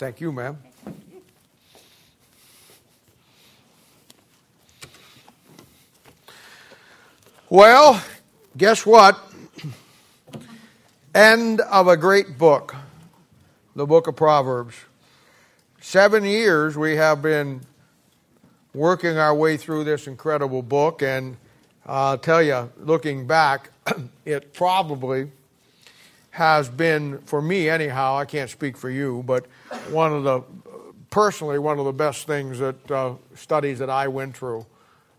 Thank you, ma'am. Well, guess what? End of a great book, the book of Proverbs. Seven years we have been working our way through this incredible book, and I'll tell you, looking back, it probably has been, for me anyhow, I can't speak for you, but one of the, personally, one of the best things that uh, studies that I went through.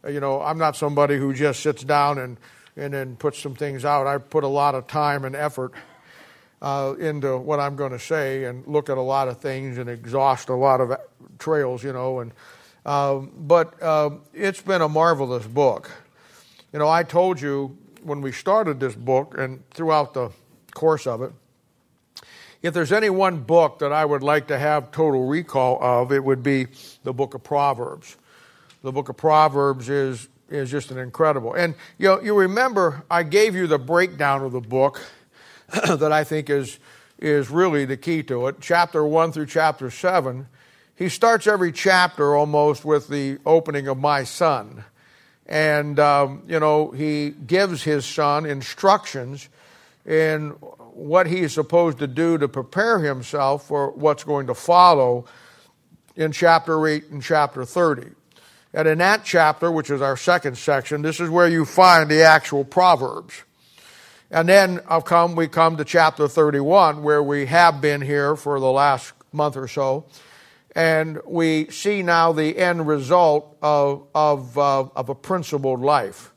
You know, I'm not somebody who just sits down and, and then puts some things out. I put a lot of time and effort uh, into what I'm going to say and look at a lot of things and exhaust a lot of trails, you know. And uh, but uh, it's been a marvelous book. You know, I told you when we started this book and throughout the course of it, if there's any one book that I would like to have total recall of, it would be the book of Proverbs. The book of Proverbs is is just an incredible. And you know, you remember I gave you the breakdown of the book that I think is, is really the key to it. Chapter 1 through chapter 7, he starts every chapter almost with the opening of my son. And, um, you know, he gives his son instructions in what he is supposed to do to prepare himself for what's going to follow in chapter 8 and chapter 30. And in that chapter, which is our second section, this is where you find the actual Proverbs. And then I've come, we come to chapter 31, where we have been here for the last month or so. And we see now the end result of, of, uh, of a principled life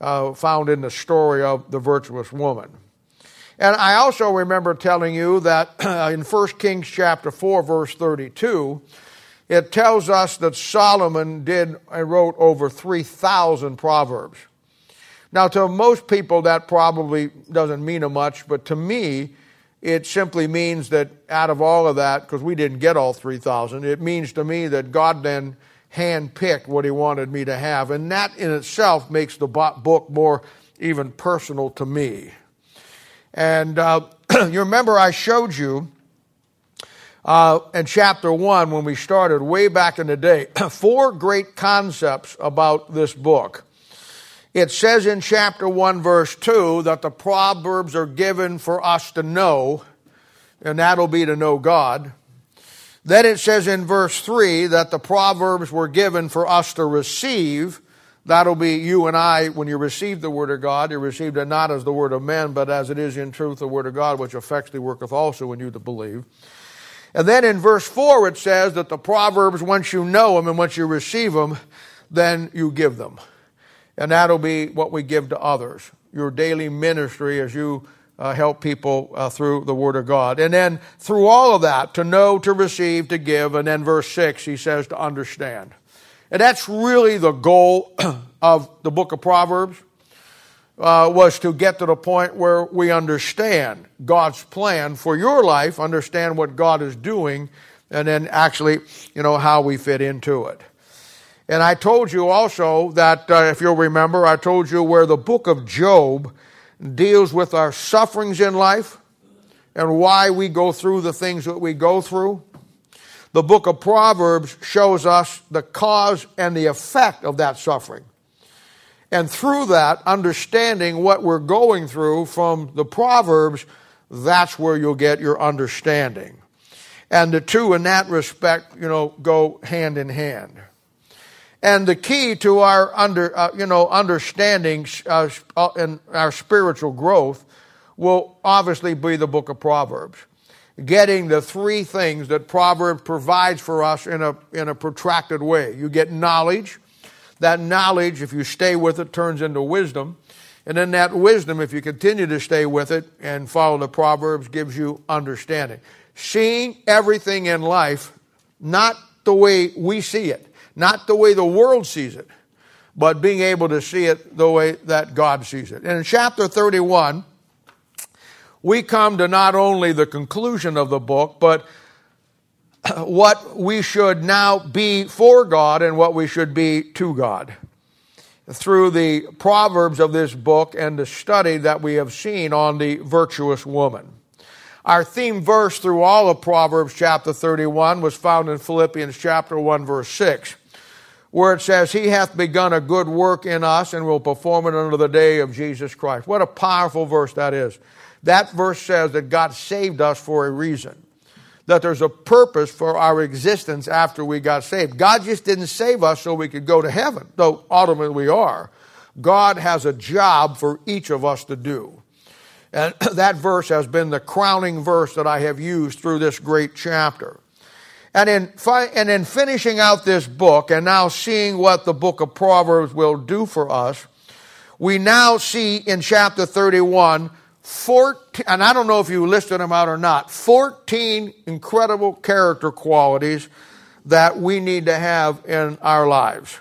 uh, found in the story of the virtuous woman. And I also remember telling you that uh, in 1 Kings chapter 4, verse 32, it tells us that Solomon did and wrote over 3,000 proverbs. Now, to most people, that probably doesn't mean a much, but to me, it simply means that out of all of that, because we didn't get all 3,000, it means to me that God then handpicked what He wanted me to have. And that in itself makes the book more even personal to me. And uh, you remember I showed you uh, in chapter 1 when we started way back in the day four great concepts about this book. It says in chapter 1, verse 2, that the Proverbs are given for us to know, and that'll be to know God. Then it says in verse 3 that the Proverbs were given for us to receive. That'll be you and I, when you receive the Word of God, you received it not as the Word of men, but as it is in truth the Word of God, which effectually worketh also in you to believe. And then in verse 4 it says that the Proverbs, once you know them and once you receive them, then you give them and that'll be what we give to others. Your daily ministry as you uh, help people uh, through the Word of God. And then through all of that, to know, to receive, to give. And then verse 6, he says to understand. And that's really the goal of the book of Proverbs. Uh, was to get to the point where we understand God's plan for your life, understand what God is doing, and then actually, you know, how we fit into it. And I told you also that, uh, if you'll remember, I told you where the book of Job deals with our sufferings in life and why we go through the things that we go through. The book of Proverbs shows us the cause and the effect of that suffering. And through that, understanding what we're going through from the Proverbs, that's where you'll get your understanding. And the two in that respect, you know, go hand in hand. And the key to our under, uh, you know, understanding uh, and our spiritual growth will obviously be the book of Proverbs. Getting the three things that Proverbs provides for us in a, in a protracted way. You get knowledge. That knowledge, if you stay with it, turns into wisdom. And then that wisdom, if you continue to stay with it and follow the Proverbs, gives you understanding. Seeing everything in life not the way we see it not the way the world sees it, but being able to see it the way that God sees it. And in chapter 31, we come to not only the conclusion of the book, but what we should now be for God and what we should be to God. Through the proverbs of this book and the study that we have seen on the virtuous woman. Our theme verse through all of Proverbs chapter 31 was found in Philippians chapter 1 verse 6, where it says, He hath begun a good work in us and will perform it unto the day of Jesus Christ. What a powerful verse that is. That verse says that God saved us for a reason that there's a purpose for our existence after we got saved. God just didn't save us so we could go to heaven, though ultimately we are. God has a job for each of us to do. And that verse has been the crowning verse that I have used through this great chapter. And in, and in finishing out this book and now seeing what the book of Proverbs will do for us, we now see in chapter 31 14, and I don't know if you listed them out or not, 14 incredible character qualities that we need to have in our lives.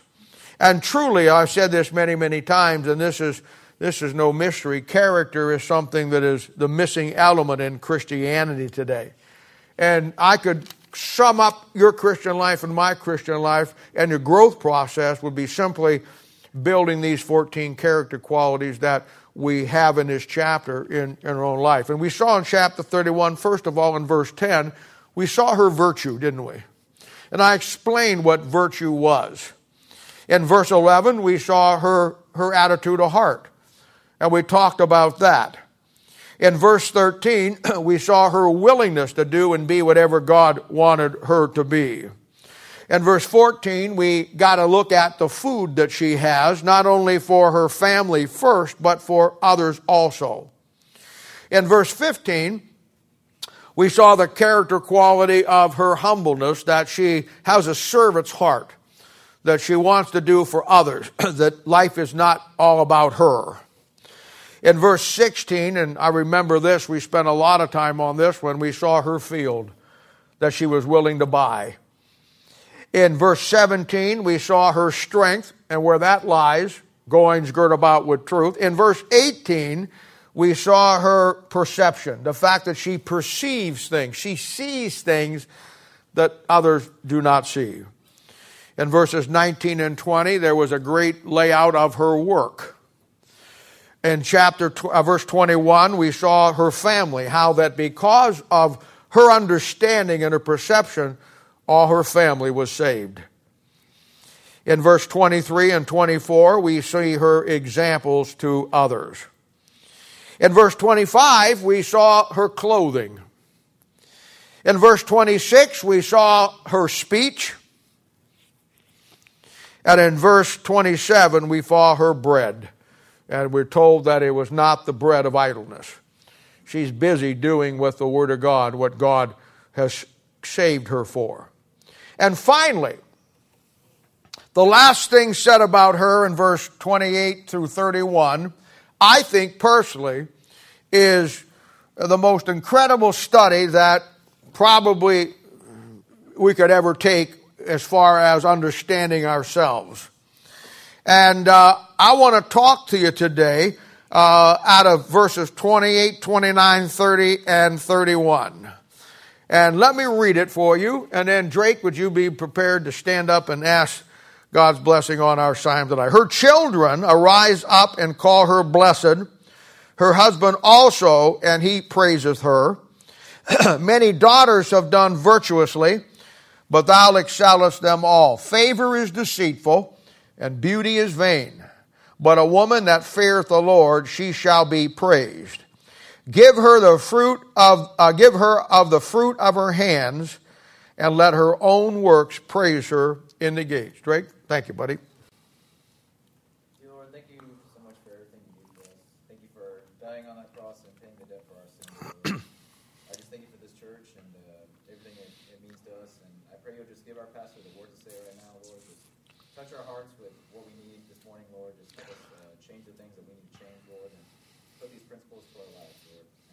And truly, I've said this many, many times, and this is, this is no mystery. Character is something that is the missing element in Christianity today. And I could sum up your Christian life and my Christian life, and your growth process would be simply building these 14 character qualities that we have in this chapter in, in our own life. And we saw in chapter 31, first of all, in verse 10, we saw her virtue, didn't we? And I explained what virtue was. In verse 11, we saw her, her attitude of heart. And we talked about that. In verse 13, we saw her willingness to do and be whatever God wanted her to be. In verse 14, we got to look at the food that she has, not only for her family first, but for others also. In verse 15, we saw the character quality of her humbleness, that she has a servant's heart, that she wants to do for others, that life is not all about her. In verse 16, and I remember this, we spent a lot of time on this when we saw her field that she was willing to buy. In verse 17, we saw her strength and where that lies, goings girt about with truth. In verse 18, we saw her perception, the fact that she perceives things, she sees things that others do not see. In verses 19 and 20, there was a great layout of her work. In chapter uh, verse 21, we saw her family, how that because of her understanding and her perception, all her family was saved. In verse 23 and 24, we see her examples to others. In verse 25, we saw her clothing. In verse 26, we saw her speech. And in verse 27, we saw her bread. And we're told that it was not the bread of idleness. She's busy doing with the Word of God what God has saved her for. And finally, the last thing said about her in verse 28 through 31, I think personally, is the most incredible study that probably we could ever take as far as understanding ourselves. And uh, I want to talk to you today uh, out of verses 28, 29, 30, and 31. And let me read it for you. And then, Drake, would you be prepared to stand up and ask God's blessing on our Psalm tonight? Her children arise up and call her blessed. Her husband also, and he praiseth her. Many daughters have done virtuously, but thou excellest them all. Favor is deceitful, and beauty is vain. But a woman that feareth the Lord, she shall be praised. Give her the fruit of, uh, give her of the fruit of her hands, and let her own works praise her in the gates. Drake, thank you, buddy. Lord, thank you so much for everything you do for us. Thank you for dying on that cross and paying the debt for our sins. I just thank you for this church and uh, everything it, it, means to us. And I pray you'll just give our pastor the word to say right now, Lord. Just touch our hearts with what we need this morning, Lord. Just help us uh, change the things that we need to change, Lord, and put these principles to our lives.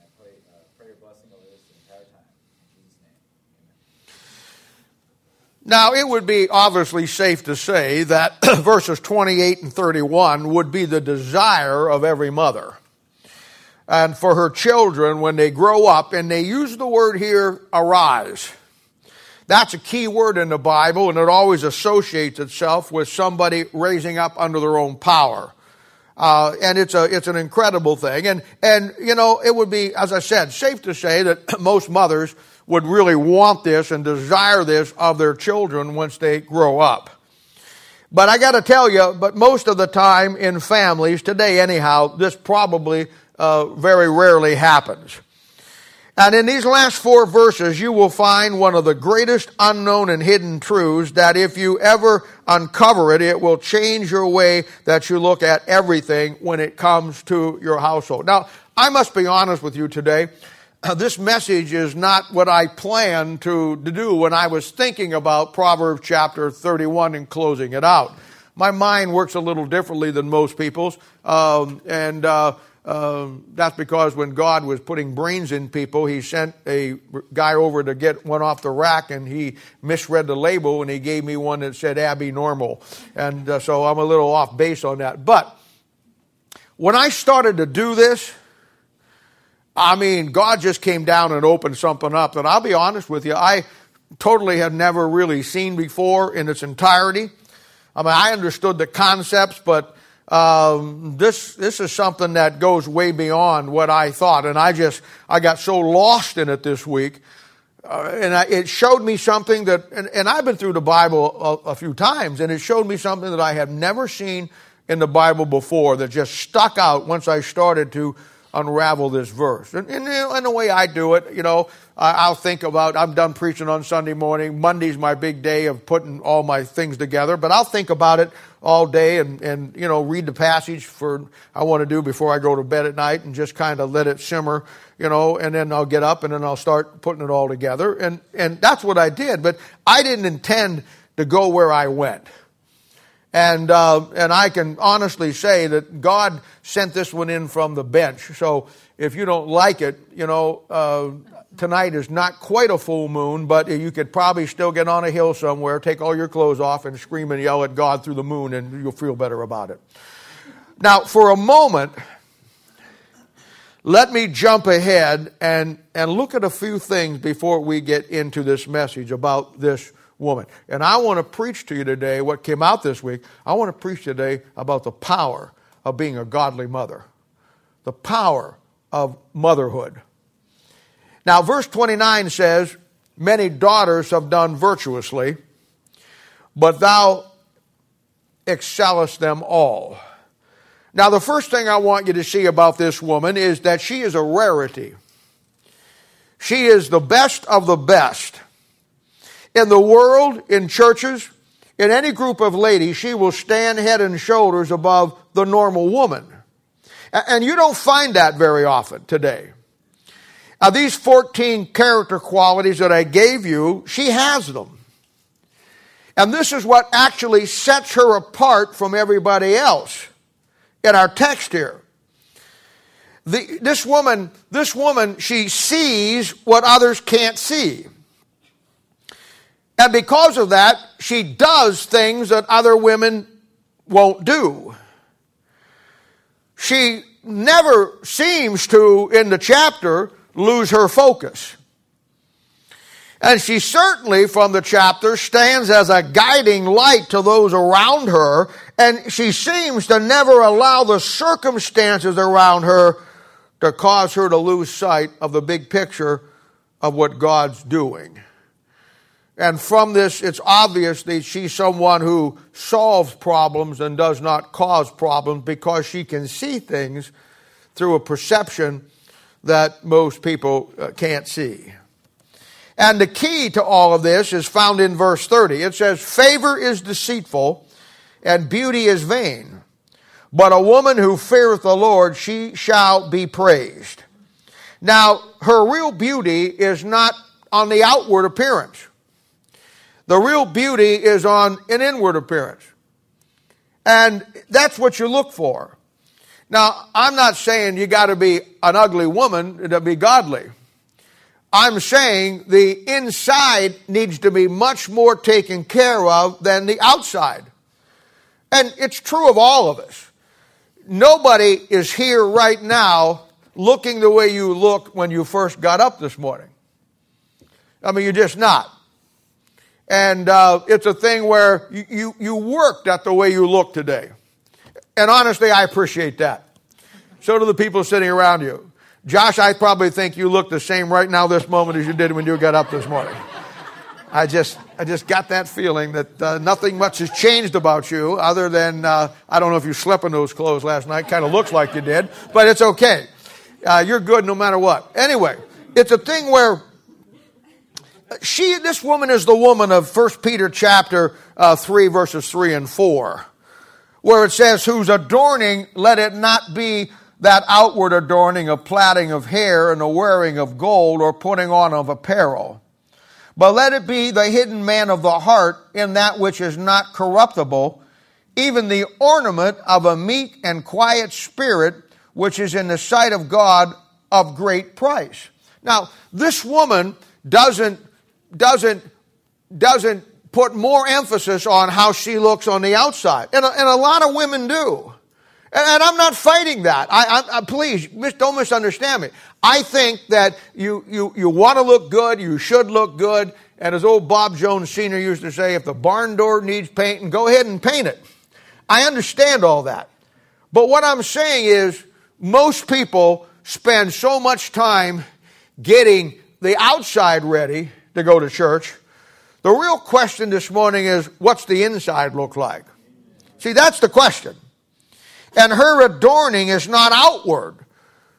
I pray, uh, pray your blessing over this entire time. In Jesus' name, amen. Now, it would be obviously safe to say that verses 28 and 31 would be the desire of every mother. And for her children, when they grow up, and they use the word here, arise. That's a key word in the Bible, and it always associates itself with somebody raising up under their own power. Uh, and it's a it's an incredible thing, and and you know it would be, as I said, safe to say that most mothers would really want this and desire this of their children once they grow up. But I got to tell you, but most of the time in families today, anyhow, this probably uh, very rarely happens. And in these last four verses, you will find one of the greatest unknown and hidden truths that if you ever uncover it, it will change your way that you look at everything when it comes to your household. Now, I must be honest with you today. This message is not what I planned to, to do when I was thinking about Proverbs chapter 31 and closing it out. My mind works a little differently than most people's, um, and uh, um, that's because when God was putting brains in people, He sent a guy over to get one off the rack, and he misread the label, and he gave me one that said Abby Normal, and uh, so I'm a little off base on that. But when I started to do this, I mean, God just came down and opened something up that I'll be honest with you, I totally had never really seen before in its entirety. I mean, I understood the concepts, but um, this this is something that goes way beyond what I thought, and I just I got so lost in it this week, uh, and I, it showed me something that, and, and I've been through the Bible a, a, few times, and it showed me something that I have never seen in the Bible before that just stuck out once I started to unravel this verse. And, and, the way I do it, you know, I'll think about, I'm done preaching on Sunday morning. Monday's my big day of putting all my things together, but I'll think about it all day and, and, you know, read the passage for, I want to do before I go to bed at night and just kind of let it simmer, you know, and then I'll get up and then I'll start putting it all together. And, and that's what I did, but I didn't intend to go where I went. And, uh, and I can honestly say that God sent this one in from the bench. So if you don't like it, you know, uh, tonight is not quite a full moon, but you could probably still get on a hill somewhere, take all your clothes off, and scream and yell at God through the moon, and you'll feel better about it. Now, for a moment, let me jump ahead and, and look at a few things before we get into this message about this woman. And I want to preach to you today what came out this week. I want to preach today about the power of being a godly mother, the power of motherhood. Now, verse 29 says, Many daughters have done virtuously, but thou excellest them all. Now, the first thing I want you to see about this woman is that she is a rarity. She is the best of the best. In the world, in churches, in any group of ladies, she will stand head and shoulders above the normal woman. And you don't find that very often today. Now, these 14 character qualities that I gave you, she has them. And this is what actually sets her apart from everybody else in our text here. The, this woman, this woman, she sees what others can't see. And because of that, she does things that other women won't do. She never seems to, in the chapter, lose her focus. And she certainly, from the chapter, stands as a guiding light to those around her, and she seems to never allow the circumstances around her to cause her to lose sight of the big picture of what God's doing. And from this, it's obvious that she's someone who solves problems and does not cause problems because she can see things through a perception that most people uh, can't see. And the key to all of this is found in verse 30. It says, Favor is deceitful and beauty is vain. But a woman who feareth the Lord, she shall be praised. Now, her real beauty is not on the outward appearance. The real beauty is on an inward appearance. And that's what you look for. Now, I'm not saying you got to be an ugly woman to be godly. I'm saying the inside needs to be much more taken care of than the outside. And it's true of all of us. Nobody is here right now looking the way you looked when you first got up this morning. I mean, you're just not. And uh, it's a thing where you, you, worked at the way you look today. And honestly, I appreciate that. So do the people sitting around you. Josh, I probably think you look the same right now this moment as you did when you got up this morning. I just, I just got that feeling that uh, nothing much has changed about you other than, uh, I don't know if you slept in those clothes last night. Kind of looks like you did, but it's okay. Uh, you're good no matter what. Anyway, it's a thing where she, this woman is the woman of 1 Peter chapter uh, 3 verses 3 and 4, where it says, whose adorning let it not be that outward adorning of plaiting of hair and the wearing of gold or putting on of apparel but let it be the hidden man of the heart in that which is not corruptible, even the ornament of a meek and quiet spirit, which is in the sight of God of great price. Now, this woman doesn't, doesn't, doesn't put more emphasis on how she looks on the outside. And a, and a lot of women do. And, and I'm not fighting that. I, I, I, please, don't misunderstand me. I think that you, you, you want to look good, you should look good. And as old Bob Jones Sr. used to say, if the barn door needs painting, go ahead and paint it. I understand all that. But what I'm saying is, most people spend so much time getting the outside ready to go to church. The real question this morning is, what's the inside look like? See, that's the question and her adorning is not outward.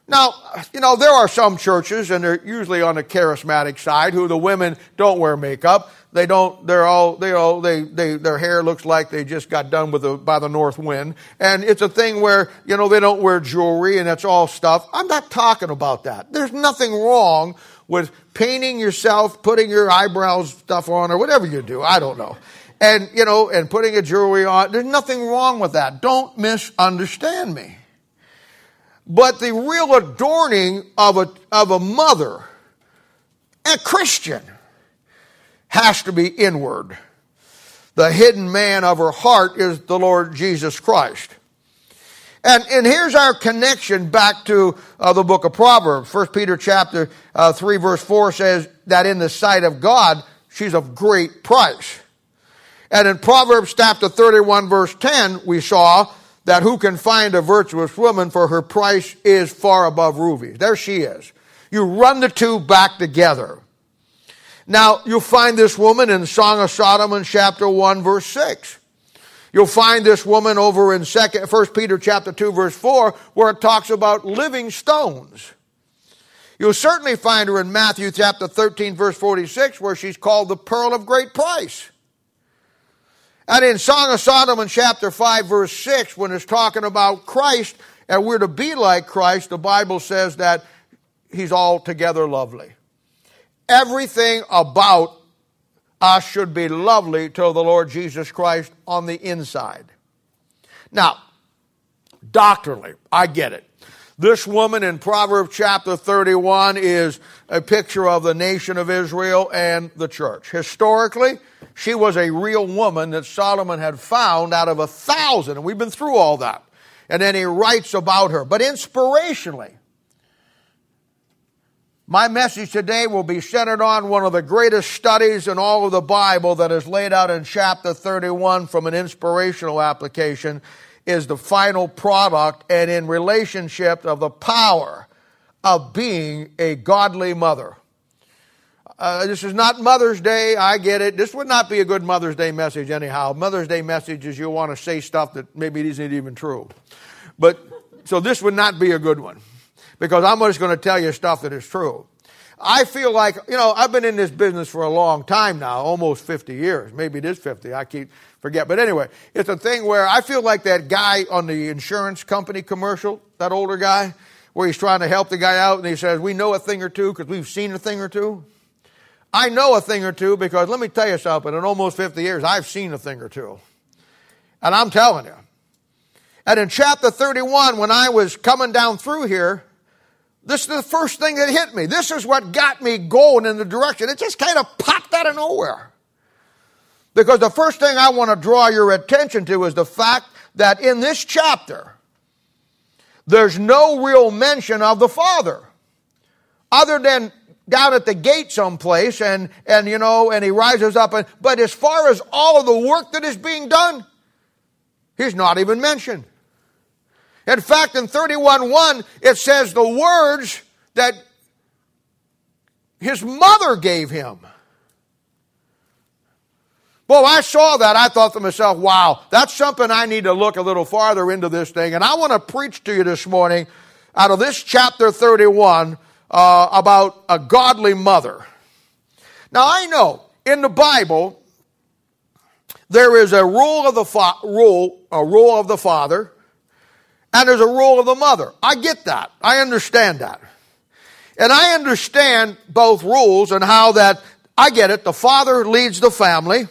Now, you know, there are some churches, and they're usually on the charismatic side, who the women don't wear makeup. They don't, they're all, they all, they, they, their hair looks like they just got done with the, by the north wind. And it's a thing where, you know, they don't wear jewelry and that's all stuff. I'm not talking about that. There's nothing wrong with painting yourself, putting your eyebrows stuff on, or whatever you do. I don't know and, you know, and putting a jewelry on. There's nothing wrong with that. Don't misunderstand me. But the real adorning of a, of a mother, a Christian, has to be inward. The hidden man of her heart is the Lord Jesus Christ. And, and here's our connection back to uh, the book of Proverbs. First Peter chapter uh, 3 verse 4 says that in the sight of God, she's of great price. And in Proverbs chapter 31 verse 10, we saw that who can find a virtuous woman for her price is far above rubies. There she is. You run the two back together. Now, you'll find this woman in Song of Solomon chapter 1 verse 6. You'll find this woman over in second, 1 Peter chapter 2 verse 4 where it talks about living stones. You'll certainly find her in Matthew chapter 13 verse 46 where she's called the pearl of great price. And in Song of Solomon chapter 5 verse 6, when it's talking about Christ and we're to be like Christ, the Bible says that he's altogether lovely. Everything about us should be lovely to the Lord Jesus Christ on the inside. Now, doctrinally, I get it. This woman in Proverbs chapter 31 is a picture of the nation of Israel and the church. Historically, she was a real woman that Solomon had found out of a thousand, and we've been through all that. And then he writes about her. But inspirationally, my message today will be centered on one of the greatest studies in all of the Bible that is laid out in chapter 31 from an inspirational application is the final product and in relationship of the power of being a godly mother. Uh, this is not Mother's Day. I get it. This would not be a good Mother's Day message, anyhow. Mother's Day message is you want to say stuff that maybe isn't even true. But, so this would not be a good one. Because I'm just going to tell you stuff that is true. I feel like, you know, I've been in this business for a long time now, almost 50 years. Maybe it is 50. I keep forget. But anyway, it's a thing where I feel like that guy on the insurance company commercial, that older guy, where he's trying to help the guy out and he says, we know a thing or two because we've seen a thing or two. I know a thing or two because let me tell you something, in almost 50 years, I've seen a thing or two. And I'm telling you. And in chapter 31, when I was coming down through here, this is the first thing that hit me. This is what got me going in the direction. It just kind of popped out of nowhere. Because the first thing I want to draw your attention to is the fact that in this chapter, there's no real mention of the Father. Other than down at the gate someplace and, and you know, and he rises up. And, but as far as all of the work that is being done, he's not even mentioned. In fact, in 31 1, it says the words that his mother gave him. Well, I saw that. I thought to myself, wow, that's something I need to look a little farther into this thing. And I want to preach to you this morning out of this chapter 31 uh, about a godly mother. Now, I know in the Bible, there is a rule of the fa- rule, a rule of the father, and there's a rule of the mother. I get that. I understand that. And I understand both rules and how that I get it. The father leads the family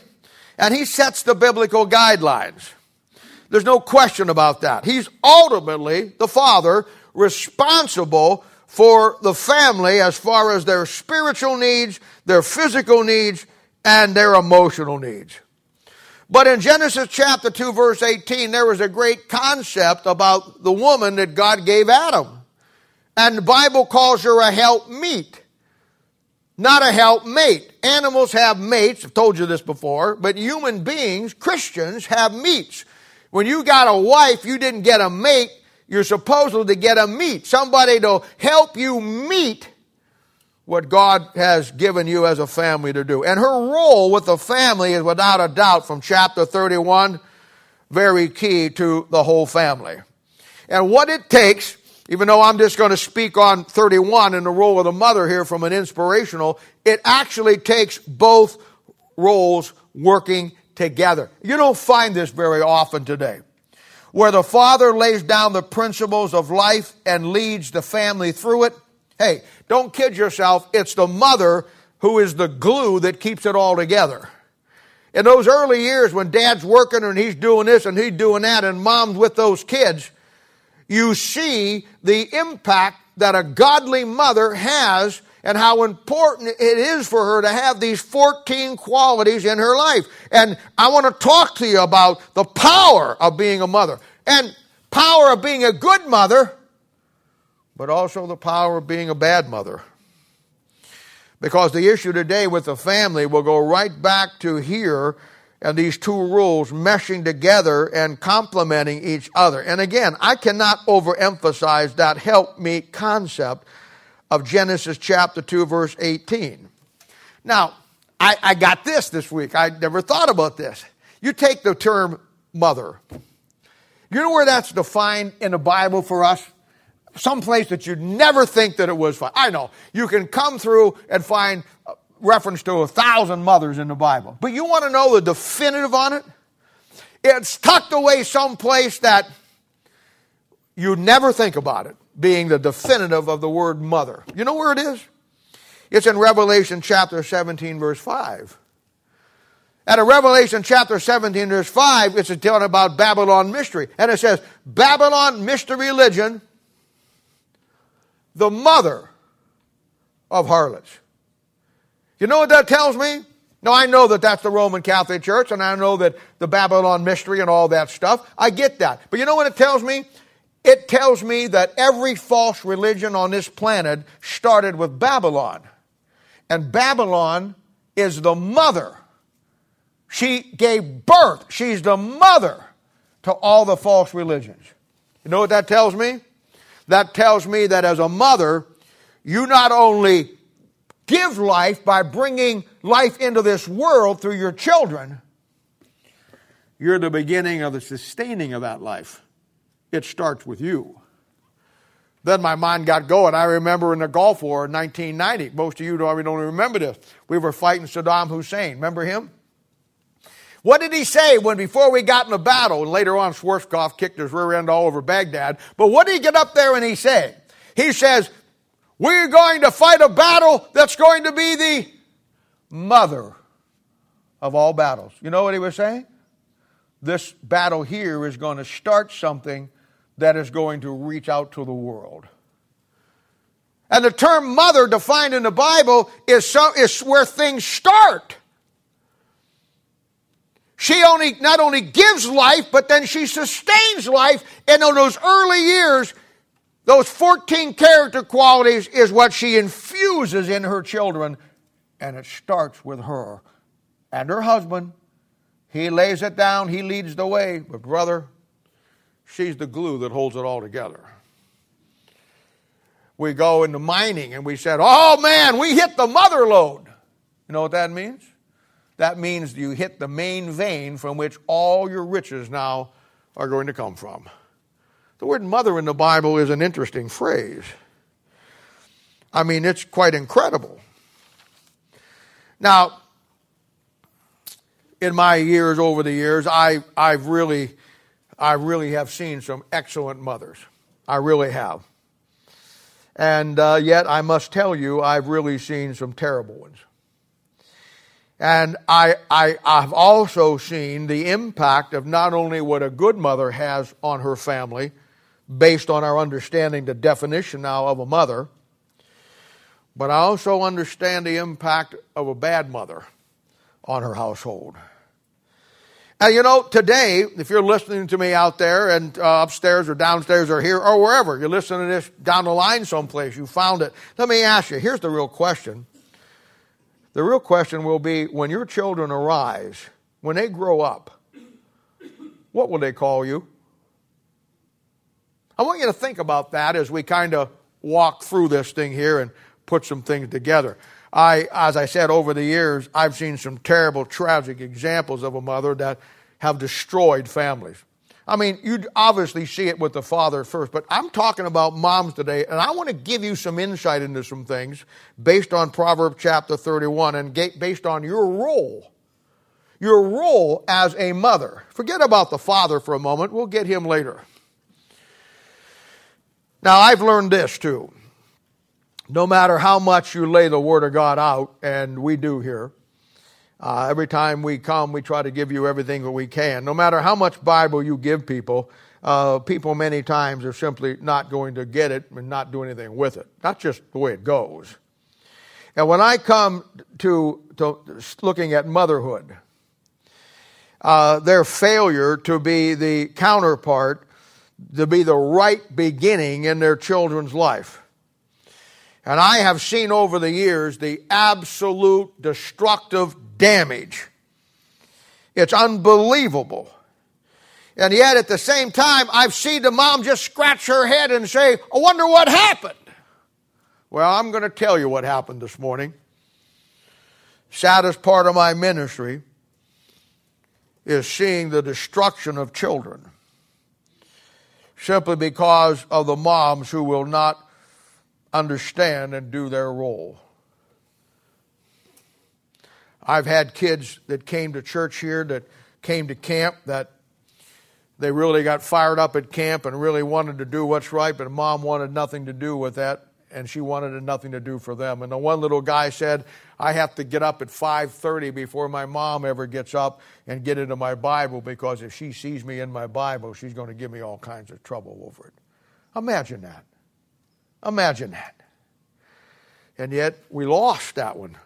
and he sets the biblical guidelines. There's no question about that. He's ultimately the father responsible for the family as far as their spiritual needs, their physical needs, and their emotional needs. But in Genesis chapter 2 verse 18, there was a great concept about the woman that God gave Adam. And the Bible calls her a helpmeet not a helpmate. Animals have mates, I've told you this before, but human beings, Christians, have meets. When you got a wife, you didn't get a mate, you're supposed to get a meet, somebody to help you meet what God has given you as a family to do. And her role with the family is without a doubt from chapter 31 very key to the whole family. And what it takes even though I'm just going to speak on 31 and the role of the mother here from an inspirational, it actually takes both roles working together. You don't find this very often today. Where the father lays down the principles of life and leads the family through it. Hey, don't kid yourself. It's the mother who is the glue that keeps it all together. In those early years when dad's working and he's doing this and he's doing that and mom's with those kids, you see the impact that a godly mother has and how important it is for her to have these 14 qualities in her life. And I want to talk to you about the power of being a mother and power of being a good mother, but also the power of being a bad mother. Because the issue today with the family will go right back to here and these two rules meshing together and complementing each other. And again, I cannot overemphasize that helpmeet concept of Genesis chapter 2, verse 18. Now, I, I got this this week. I never thought about this. You take the term mother. You know where that's defined in the Bible for us? Some place that you'd never think that it was. I know. You can come through and find uh, reference to a thousand mothers in the Bible. But you want to know the definitive on it? It's tucked away someplace that you never think about it being the definitive of the word mother. You know where it is? It's in Revelation chapter 17, verse 5. At a Revelation chapter 17, verse 5, it's telling about Babylon mystery. And it says, Babylon mystery religion, the mother of harlots. You know what that tells me? Now, I know that that's the Roman Catholic Church, and I know that the Babylon mystery and all that stuff. I get that. But you know what it tells me? It tells me that every false religion on this planet started with Babylon. And Babylon is the mother. She gave birth. She's the mother to all the false religions. You know what that tells me? That tells me that as a mother, you not only give life by bringing life into this world through your children, you're the beginning of the sustaining of that life. It starts with you. Then my mind got going. I remember in the Gulf War in 1990, most of you don't even remember this. We were fighting Saddam Hussein. Remember him? What did he say when before we got in the battle? And later on, Schwarzkopf kicked his rear end all over Baghdad. But what did he get up there and he say? He says, we're going to fight a battle that's going to be the mother of all battles. You know what he was saying? This battle here is going to start something that is going to reach out to the world. And the term mother defined in the Bible is, so, is where things start. She only not only gives life, but then she sustains life. And in those early years, those 14 character qualities is what she infuses in her children, and it starts with her and her husband. He lays it down, he leads the way. But, brother, She's the glue that holds it all together. We go into mining and we said, oh man, we hit the mother lode. You know what that means? That means you hit the main vein from which all your riches now are going to come from. The word mother in the Bible is an interesting phrase. I mean, it's quite incredible. Now, in my years over the years, I, I've really, I really have seen some excellent mothers. I really have. And uh, yet, I must tell you, I've really seen some terrible ones. And I, I, I've also seen the impact of not only what a good mother has on her family, based on our understanding the definition now of a mother, but I also understand the impact of a bad mother on her household. And you know, today, if you're listening to me out there and uh, upstairs or downstairs or here or wherever, you're listening to this down the line someplace, you found it. Let me ask you here's the real question. The real question will be when your children arise, when they grow up, what will they call you? I want you to think about that as we kind of walk through this thing here and put some things together. I, as I said, over the years, I've seen some terrible, tragic examples of a mother that have destroyed families. I mean, you obviously see it with the father first, but I'm talking about moms today, and I want to give you some insight into some things based on Proverbs chapter 31 and based on your role. Your role as a mother. Forget about the father for a moment, we'll get him later. Now, I've learned this too no matter how much you lay the Word of God out, and we do here, uh, every time we come, we try to give you everything that we can. No matter how much Bible you give people, uh, people many times are simply not going to get it and not do anything with it. That's just the way it goes. And when I come to, to looking at motherhood, uh, their failure to be the counterpart, to be the right beginning in their children's life. And I have seen over the years the absolute destructive damage. It's unbelievable. And yet at the same time, I've seen the mom just scratch her head and say, I wonder what happened. Well, I'm going to tell you what happened this morning. Saddest part of my ministry is seeing the destruction of children simply because of the moms who will not understand and do their role. I've had kids that came to church here that came to camp that they really got fired up at camp and really wanted to do what's right, but mom wanted nothing to do with that, and she wanted nothing to do for them. And the one little guy said, "I have to get up at 5:30 before my mom ever gets up and get into my Bible because if she sees me in my Bible, she's going to give me all kinds of trouble over it." Imagine that. Imagine that. And yet we lost that one.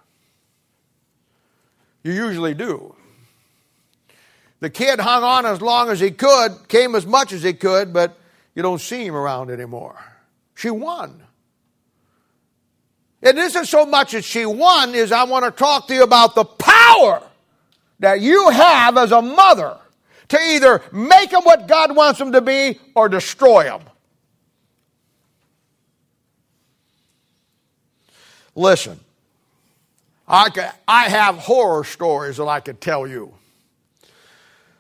You usually do. The kid hung on as long as he could, came as much as he could, but you don't see him around anymore. She won. It isn't so much as she won, is I want to talk to you about the power that you have as a mother to either make them what God wants them to be or destroy them. Listen, I, could, I have horror stories that I could tell you.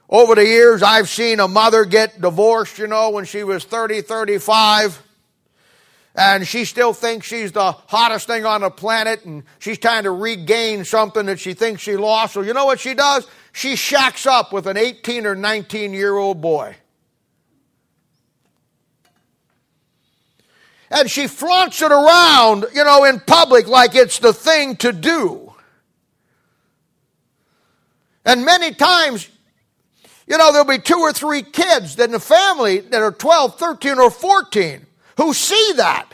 Over the years, I've seen a mother get divorced, you know, when she was 30, 35, and she still thinks she's the hottest thing on the planet, and she's trying to regain something that she thinks she lost. So, you know what she does? She shacks up with an 18 or 19 year old boy. And she flaunts it around, you know, in public like it's the thing to do. And many times, you know, there'll be two or three kids in the family that are 12, 13, or 14 who see that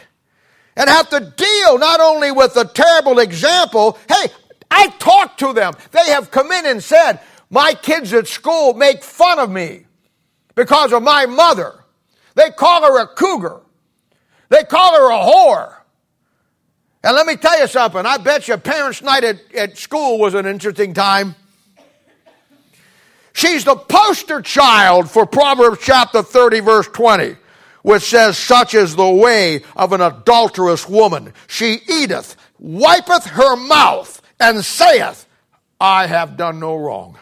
and have to deal not only with a terrible example. Hey, I talked to them. They have come in and said, My kids at school make fun of me because of my mother. They call her a cougar. They call her a whore. And let me tell you something. I bet you parents' night at, at school was an interesting time. She's the poster child for Proverbs chapter 30, verse 20, which says, Such is the way of an adulterous woman. She eateth, wipeth her mouth, and saith, I have done no wrong.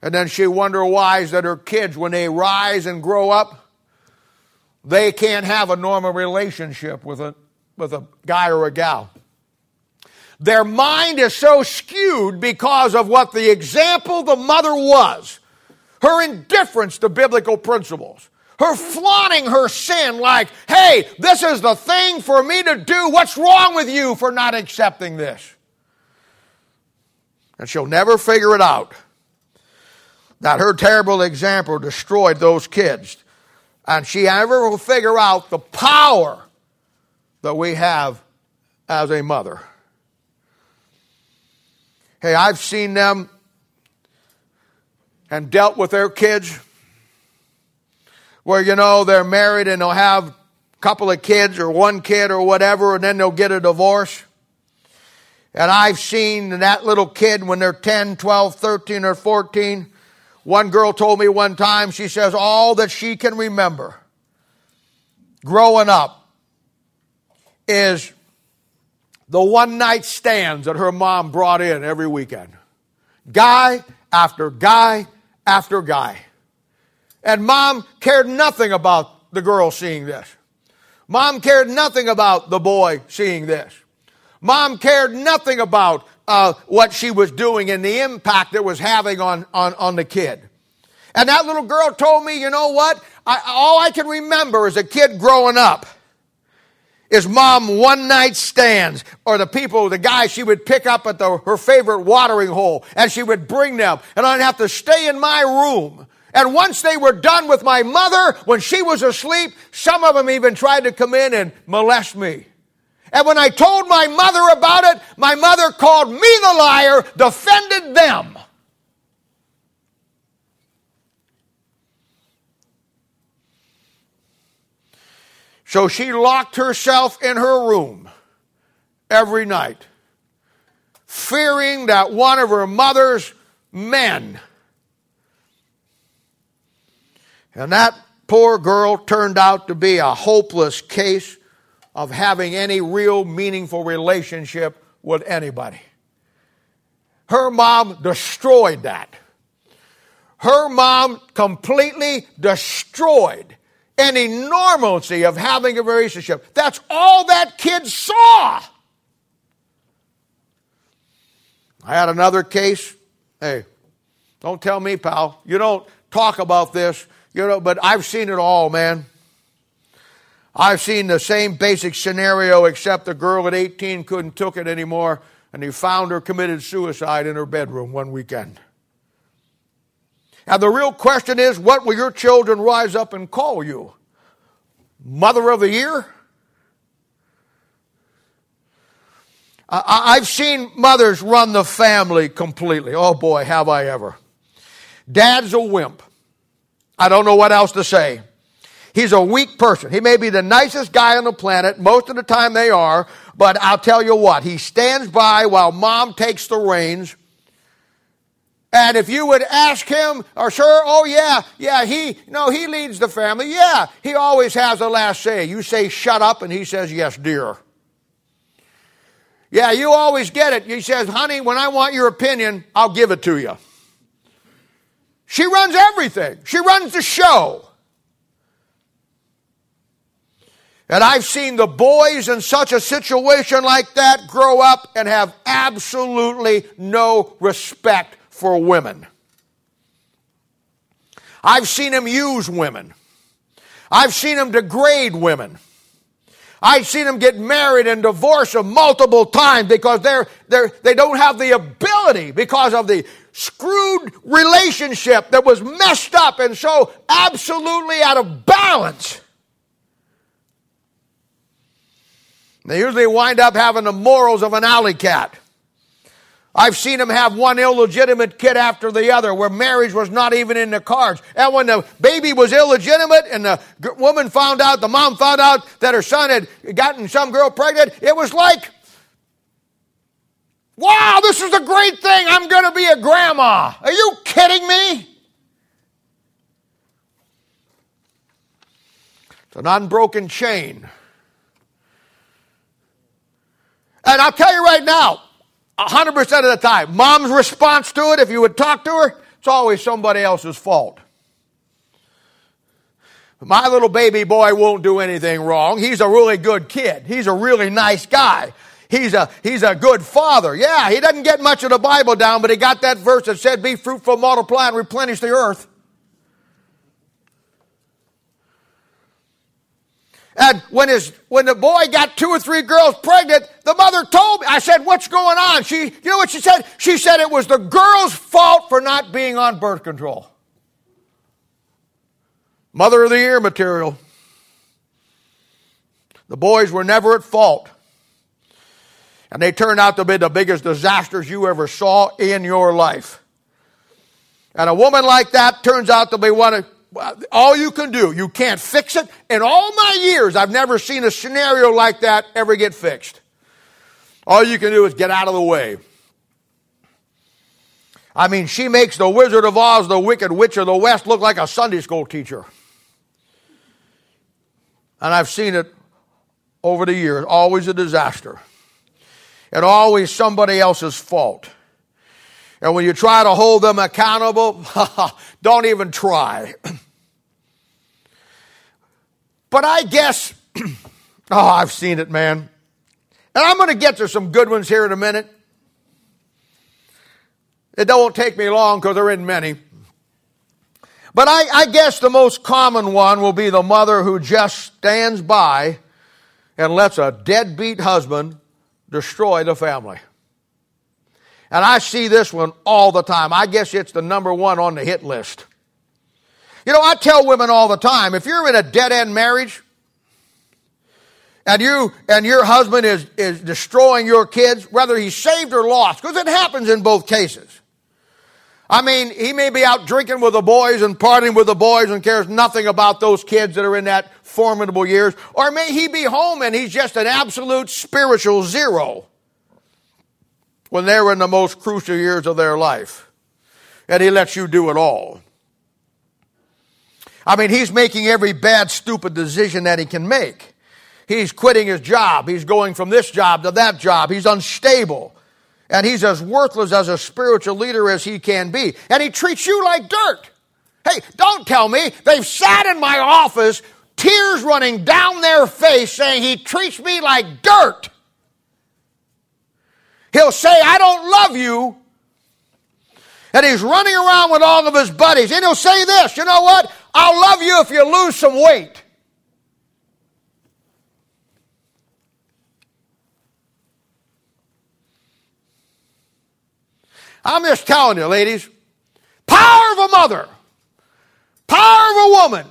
And then she wonder why is that her kids, when they rise and grow up, they can't have a normal relationship with a, with a guy or a gal. Their mind is so skewed because of what the example the mother was. Her indifference to biblical principles. Her flaunting her sin like, hey, this is the thing for me to do. What's wrong with you for not accepting this? And she'll never figure it out that her terrible example destroyed those kids. And she never will figure out the power that we have as a mother. Hey, I've seen them and dealt with their kids where, you know, they're married and they'll have a couple of kids or one kid or whatever, and then they'll get a divorce. And I've seen that little kid when they're 10, 12, 13, or 14. One girl told me one time, she says, all that she can remember growing up is the one night stands that her mom brought in every weekend. Guy after guy after guy. And mom cared nothing about the girl seeing this. Mom cared nothing about the boy seeing this. Mom cared nothing about uh, what she was doing and the impact it was having on, on, on the kid. And that little girl told me, you know what? I, all I can remember as a kid growing up is mom one night stands or the people, the guys she would pick up at the, her favorite watering hole and she would bring them and I'd have to stay in my room. And once they were done with my mother, when she was asleep, some of them even tried to come in and molest me. And when I told my mother about it, my mother called me the liar, defended them. So she locked herself in her room every night, fearing that one of her mother's men, and that poor girl turned out to be a hopeless case of having any real meaningful relationship with anybody. Her mom destroyed that. Her mom completely destroyed any normalcy of having a relationship. That's all that kid saw. I had another case. Hey, don't tell me, pal. You don't talk about this, you know, but I've seen it all, man. I've seen the same basic scenario, except the girl at 18 couldn't took it anymore, and he found her committed suicide in her bedroom one weekend. And the real question is what will your children rise up and call you? Mother of the Year? I've seen mothers run the family completely. Oh boy, have I ever. Dad's a wimp. I don't know what else to say. He's a weak person. He may be the nicest guy on the planet. Most of the time they are. But I'll tell you what, he stands by while mom takes the reins and if you would ask him, or sir, oh yeah, yeah, he, no, he leads the family. Yeah, he always has the last say. You say shut up, and he says, yes, dear. Yeah, you always get it. He says, honey, when I want your opinion, I'll give it to you. She runs everything. She runs the show. And I've seen the boys in such a situation like that grow up and have absolutely no respect for women. I've seen them use women. I've seen them degrade women. I've seen them get married and divorced multiple times because they're, they're, they don't have the ability because of the screwed relationship that was messed up and so absolutely out of balance. They usually wind up having the morals of an alley cat. I've seen them have one illegitimate kid after the other where marriage was not even in the cards. And when the baby was illegitimate and the woman found out, the mom found out that her son had gotten some girl pregnant, it was like Wow, this is a great thing. I'm going to be a grandma. Are you kidding me? It's an unbroken chain. And I'll tell you right now, 100% of the time, mom's response to it, if you would talk to her, it's always somebody else's fault. My little baby boy won't do anything wrong. He's a really good kid. He's a really nice guy. He's a, he's a good father. Yeah, he doesn't get much of the Bible down, but he got that verse that said, Be fruitful, multiply, and replenish the earth. And when his when the boy got two or three girls pregnant, the mother told me. I said, "What's going on?" She, you know what she said? She said it was the girl's fault for not being on birth control. Mother of the year material. The boys were never at fault. And they turned out to be the biggest disasters you ever saw in your life. And a woman like that turns out to be one of all you can do. You can't fix it. In all my years, I've never seen a scenario like that ever get fixed. All you can do is get out of the way. I mean, she makes the Wizard of Oz, the Wicked Witch of the West, look like a Sunday school teacher. And I've seen it over the years, always a disaster. And always somebody else's fault. And when you try to hold them accountable, don't even try. but I guess, oh, I've seen it, man. And I'm going to get to some good ones here in a minute. It don't take me long because there isn't many. But I, I, guess the most common one will be the mother who just stands by and lets a deadbeat husband destroy the family. And I see this one all the time. I guess it's the number one on the hit list. You know, I tell women all the time if you're in a dead end marriage, and you and your husband is, is destroying your kids, whether he's saved or lost, because it happens in both cases. I mean, he may be out drinking with the boys and partying with the boys and cares nothing about those kids that are in that formidable years. Or may he be home and he's just an absolute spiritual zero when they're in the most crucial years of their life. And he lets you do it all. I mean, he's making every bad, stupid decision that he can make. He's quitting his job. He's going from this job to that job. He's unstable. And he's as worthless as a spiritual leader as he can be. And he treats you like dirt. Hey, don't tell me they've sat in my office, tears running down their face, saying he treats me like dirt. He'll say, I don't love you. And he's running around with all of his buddies. And he'll say this, you know what? I'll love you if you lose some weight. I'm just telling you, ladies, power of a mother, power of a woman.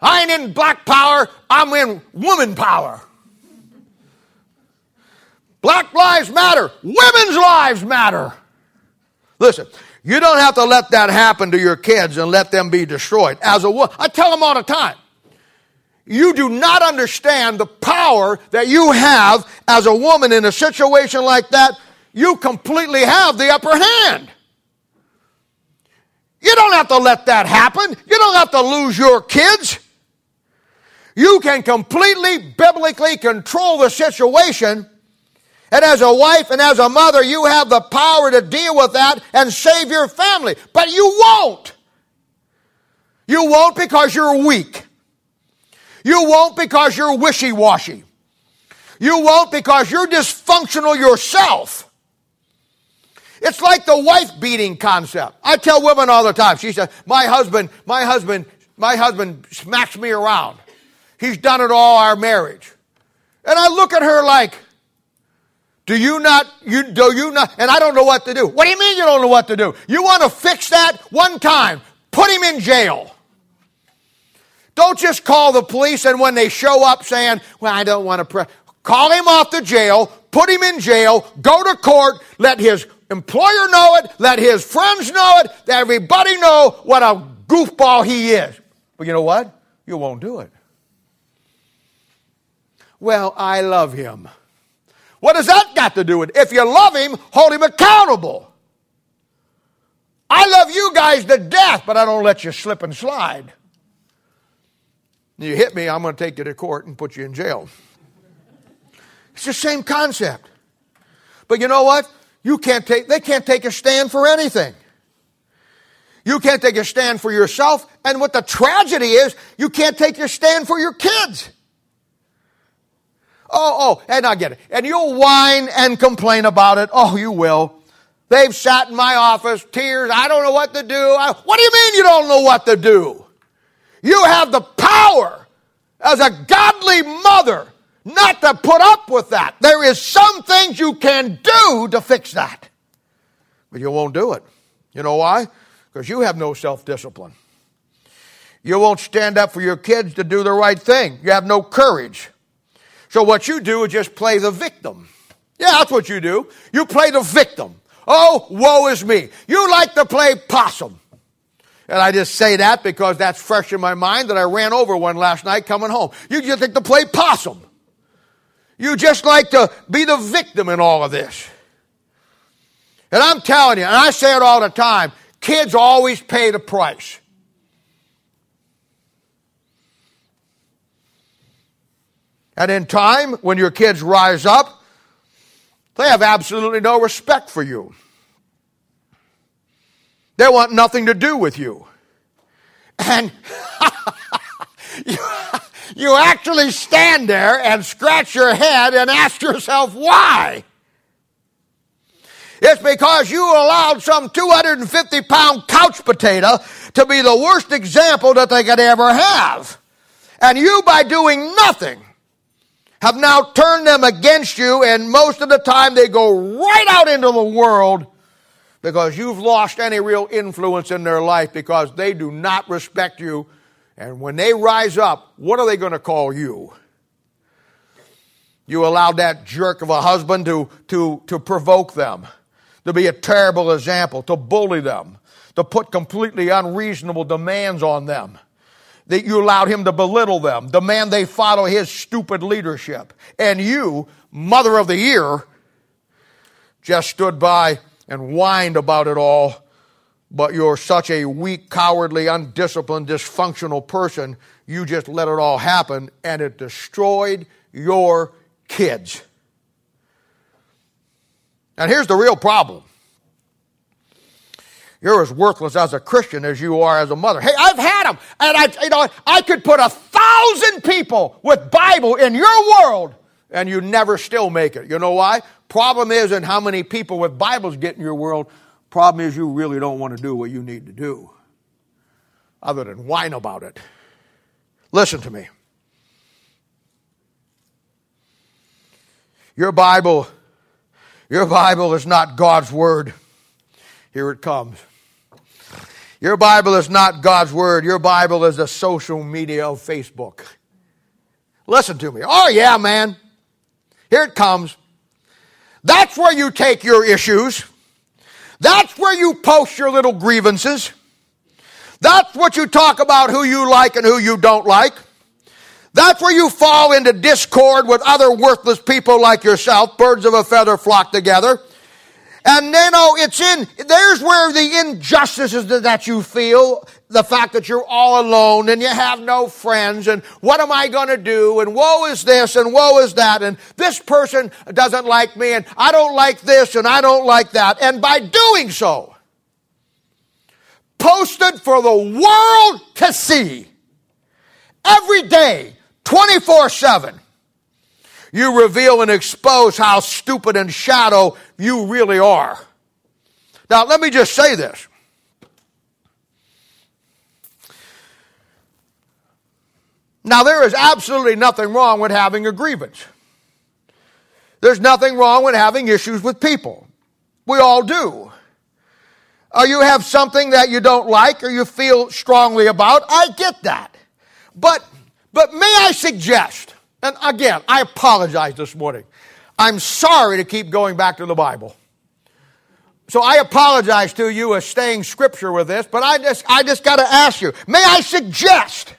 I ain't in black power, I'm in woman power. Black lives matter, women's lives matter. Listen, you don't have to let that happen to your kids and let them be destroyed. As a woman, I tell them all the time. You do not understand the power that you have as a woman in a situation like that you completely have the upper hand. You don't have to let that happen. You don't have to lose your kids. You can completely biblically control the situation. And as a wife and as a mother, you have the power to deal with that and save your family. But you won't. You won't because you're weak. You won't because you're wishy washy. You won't because you're dysfunctional yourself. It's like the wife beating concept. I tell women all the time. She says, "My husband, my husband, my husband smacks me around. He's done it all our marriage." And I look at her like, "Do you not? You do you not?" And I don't know what to do. What do you mean you don't know what to do? You want to fix that one time? Put him in jail. Don't just call the police and when they show up saying, "Well, I don't want to," pre-. call him off the jail, put him in jail, go to court, let his employer know it, let his friends know it, let everybody know what a goofball he is. But you know what? You won't do it. Well, I love him. What does that got to do with it? If you love him, hold him accountable. I love you guys to death, but I don't let you slip and slide. You hit me, I'm going to take you to court and put you in jail. It's the same concept. But you know what? You can't take, they can't take a stand for anything. You can't take a stand for yourself. And what the tragedy is, you can't take your stand for your kids. Oh, oh, and I get it. And you'll whine and complain about it. Oh, you will. They've sat in my office, tears. I don't know what to do. I, what do you mean you don't know what to do? You have the power as a godly mother not to put up with that. There is some things you can do to fix that. But you won't do it. You know why? Because you have no self discipline. You won't stand up for your kids to do the right thing. You have no courage. So what you do is just play the victim. Yeah, that's what you do. You play the victim. Oh, woe is me. You like to play possum. And I just say that because that's fresh in my mind that I ran over one last night coming home. You just like to play possum. You just like to be the victim in all of this. And I'm telling you, and I say it all the time, kids always pay the price. And in time, when your kids rise up, they have absolutely no respect for you. They want nothing to do with you. And you, actually stand there and scratch your head and ask yourself why. It's because you allowed some 250 pound couch potato to be the worst example that they could ever have. And you, by doing nothing, have now turned them against you, and most of the time they go right out into the world because you've lost any real influence in their life because they do not respect you. And when they rise up, what are they going to call you? You allowed that jerk of a husband to, to, to provoke them, to be a terrible example, to bully them, to put completely unreasonable demands on them that you allowed him to belittle them, demand they follow his stupid leadership. And you, mother of the year, just stood by and whined about it all, but you're such a weak, cowardly, undisciplined, dysfunctional person, you just let it all happen and it destroyed your kids. And here's the real problem you're as worthless as a Christian as you are as a mother. Hey, I've had them, and I, you know, I could put a thousand people with Bible in your world, and you never still make it. You know why? Problem isn't how many people with Bibles get in your world. Problem is you really don't want to do what you need to do, other than whine about it. Listen to me. Your Bible, your Bible is not God's word. Here it comes. Your Bible is not God's Word. Your Bible is the social media of Facebook. Listen to me. Oh, yeah, man. Here it comes. That's where you take your issues. That's where you post your little grievances. That's what you talk about who you like and who you don't like. That's where you fall into discord with other worthless people like yourself. Birds of a feather flock together. And then, oh, it's in, there's where the injustices that you feel, the fact that you're all alone and you have no friends and what am I going to do and woe is this and woe is that and this person doesn't like me and I don't like this and I don't like that. And by doing so, posted for the world to see every day, 24 7 you reveal and expose how stupid and shadow you really are. Now, let me just say this. Now, there is absolutely nothing wrong with having a grievance. There's nothing wrong with having issues with people. We all do. Or you have something that you don't like or you feel strongly about. I get that. But, but may I suggest and again, I apologize this morning. I'm sorry to keep going back to the Bible. So I apologize to you as staying scripture with this, but I just I just got to ask you, may I suggest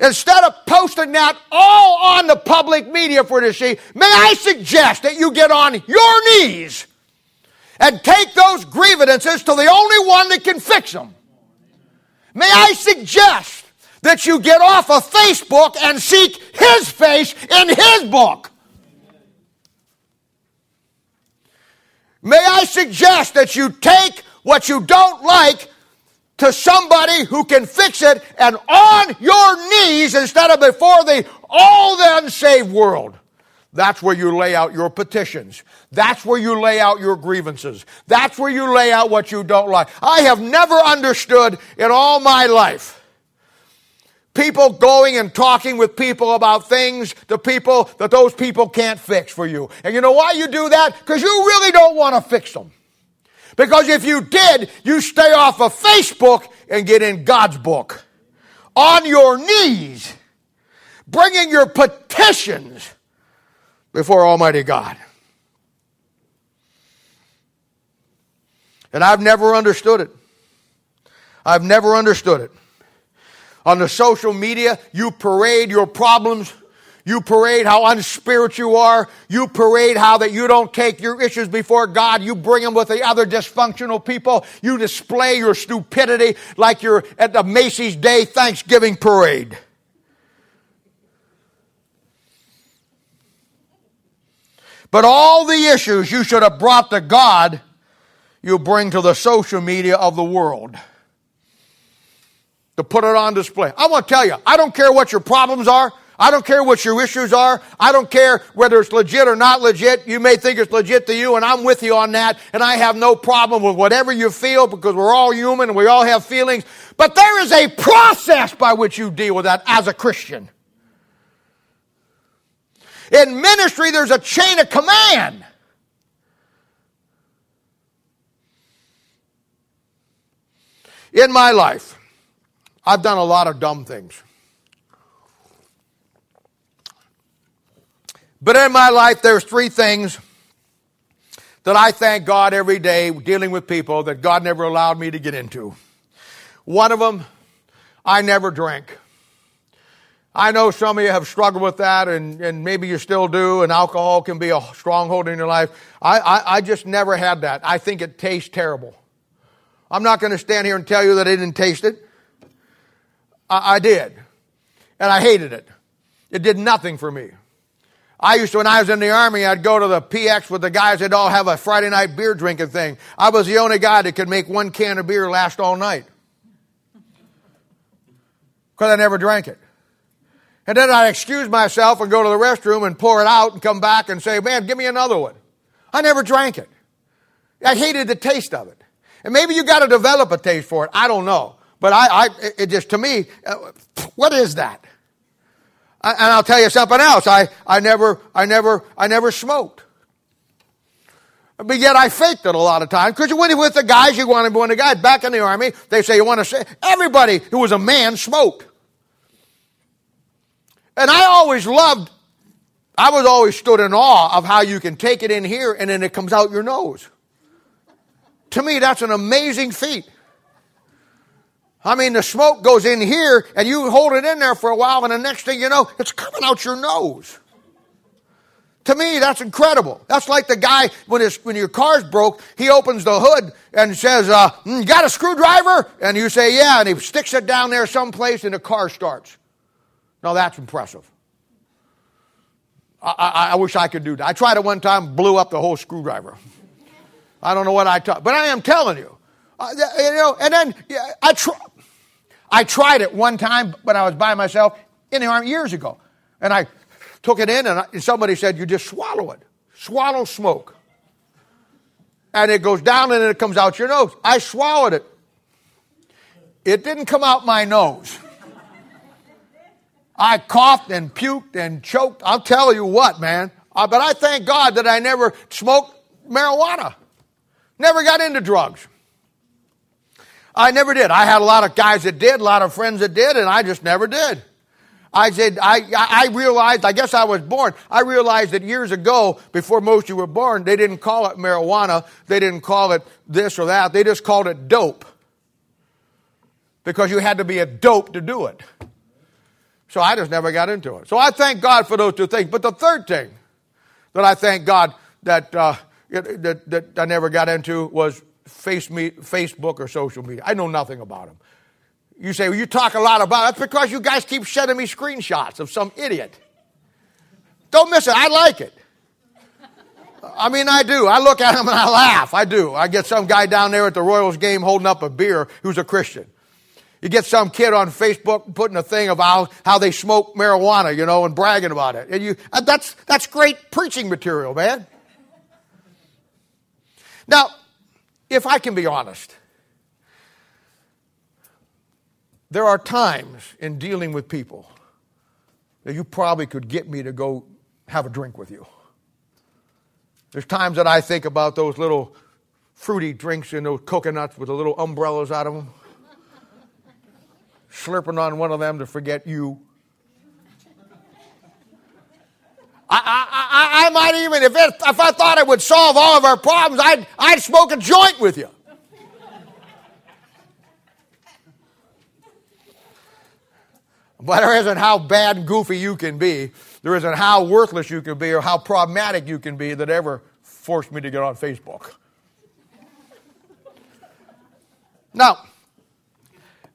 instead of posting that all on the public media for to see, may I suggest that you get on your knees and take those grievances to the only one that can fix them. May I suggest that you get off of Facebook and seek His face in His book. May I suggest that you take what you don't like to somebody who can fix it and on your knees instead of before the all the unsaved world. That's where you lay out your petitions. That's where you lay out your grievances. That's where you lay out what you don't like. I have never understood in all my life people going and talking with people about things the people that those people can't fix for you. And you know why you do that? Because you really don't want to fix them. Because if you did, you stay off of Facebook and get in God's book. On your knees, bringing your petitions before Almighty God. And I've never understood it. I've never understood it. On the social media, you parade your problems. You parade how unspiritual you are. You parade how that you don't take your issues before God. You bring them with the other dysfunctional people. You display your stupidity like you're at the Macy's Day Thanksgiving parade. But all the issues you should have brought to God, you bring to the social media of the world to put it on display. I want to tell you, I don't care what your problems are. I don't care what your issues are. I don't care whether it's legit or not legit. You may think it's legit to you, and I'm with you on that. And I have no problem with whatever you feel because we're all human and we all have feelings. But there is a process by which you deal with that as a Christian. In ministry, there's a chain of command. In my life, I've done a lot of dumb things. But in my life, there's three things that I thank God every day dealing with people that God never allowed me to get into. One of them, I never drank. I know some of you have struggled with that, and, and maybe you still do, and alcohol can be a stronghold in your life. I, I, I just never had that. I think it tastes terrible. I'm not going to stand here and tell you that I didn't taste it. I, I did. And I hated it. It did nothing for me. I used to, when I was in the army, I'd go to the PX with the guys that all have a Friday night beer drinking thing. I was the only guy that could make one can of beer last all night. Because I never drank it. And then I'd excuse myself and go to the restroom and pour it out and come back and say, man, give me another one. I never drank it. I hated the taste of it. And maybe you got to develop a taste for it. I don't know. But I, I it just, to me, uh, what is that? And I'll tell you something else. I, I never, I never, I never smoked. But yet I faked it a lot of times because when you're with the guys, you want to be of the guys. Back in the army, they say you want to say, everybody who was a man smoked. And I always loved, I was always stood in awe of how you can take it in here and then it comes out your nose. To me, that's an amazing feat. I mean, the smoke goes in here and you hold it in there for a while and the next thing you know, it's coming out your nose. To me, that's incredible. That's like the guy when his when your car's broke, he opens the hood and says, uh, mm, "Got a screwdriver?" And you say, "Yeah," and he sticks it down there someplace, and the car starts. Now that's impressive. I, I, I, wish I could do that. I tried it one time, blew up the whole screwdriver. I don't know what I taught, but I am telling you, uh, you know. And then yeah, I tr- I tried it one time when I was by myself in the army years ago, and I took it in, and, I, and somebody said, "You just swallow it, swallow smoke." And it goes down and it comes out your nose. I swallowed it. It didn't come out my nose. I coughed and puked and choked. I'll tell you what, man. Uh, but I thank God that I never smoked marijuana. Never got into drugs. I never did. I had a lot of guys that did, a lot of friends that did, and I just never did. I said, I, I realized, I guess I was born, I realized that years ago, before most of you were born, they didn't call it marijuana, they didn't call it this or that, they just called it dope. Because you had to be a dope to do it. So I just never got into it. So I thank God for those two things. But the third thing that I thank God that, uh, that, that I never got into was face me, Facebook or social media. I know nothing about them. You say, well, you talk a lot about it. That's because you guys keep sending me screenshots of some idiot. Don't miss it. I like it. I mean, I do. I look at him and I laugh. I do. I get some guy down there at the Royals game holding up a beer who's a Christian. You get some kid on Facebook putting a thing about how they smoke marijuana, you know, and bragging about it. And you, uh, that's, that's great preaching material, man. Now, if I can be honest, there are times in dealing with people that you probably could get me to go have a drink with you. There's times that I think about those little fruity drinks and those coconuts with the little umbrellas out of them slurping on one of them to forget you. I, I, I, might even, if, it, if I thought it would solve all of our problems, I'd, I'd smoke a joint with you. But there isn't how bad and goofy you can be. There isn't how worthless you can be or how problematic you can be that ever forced me to get on Facebook. Now,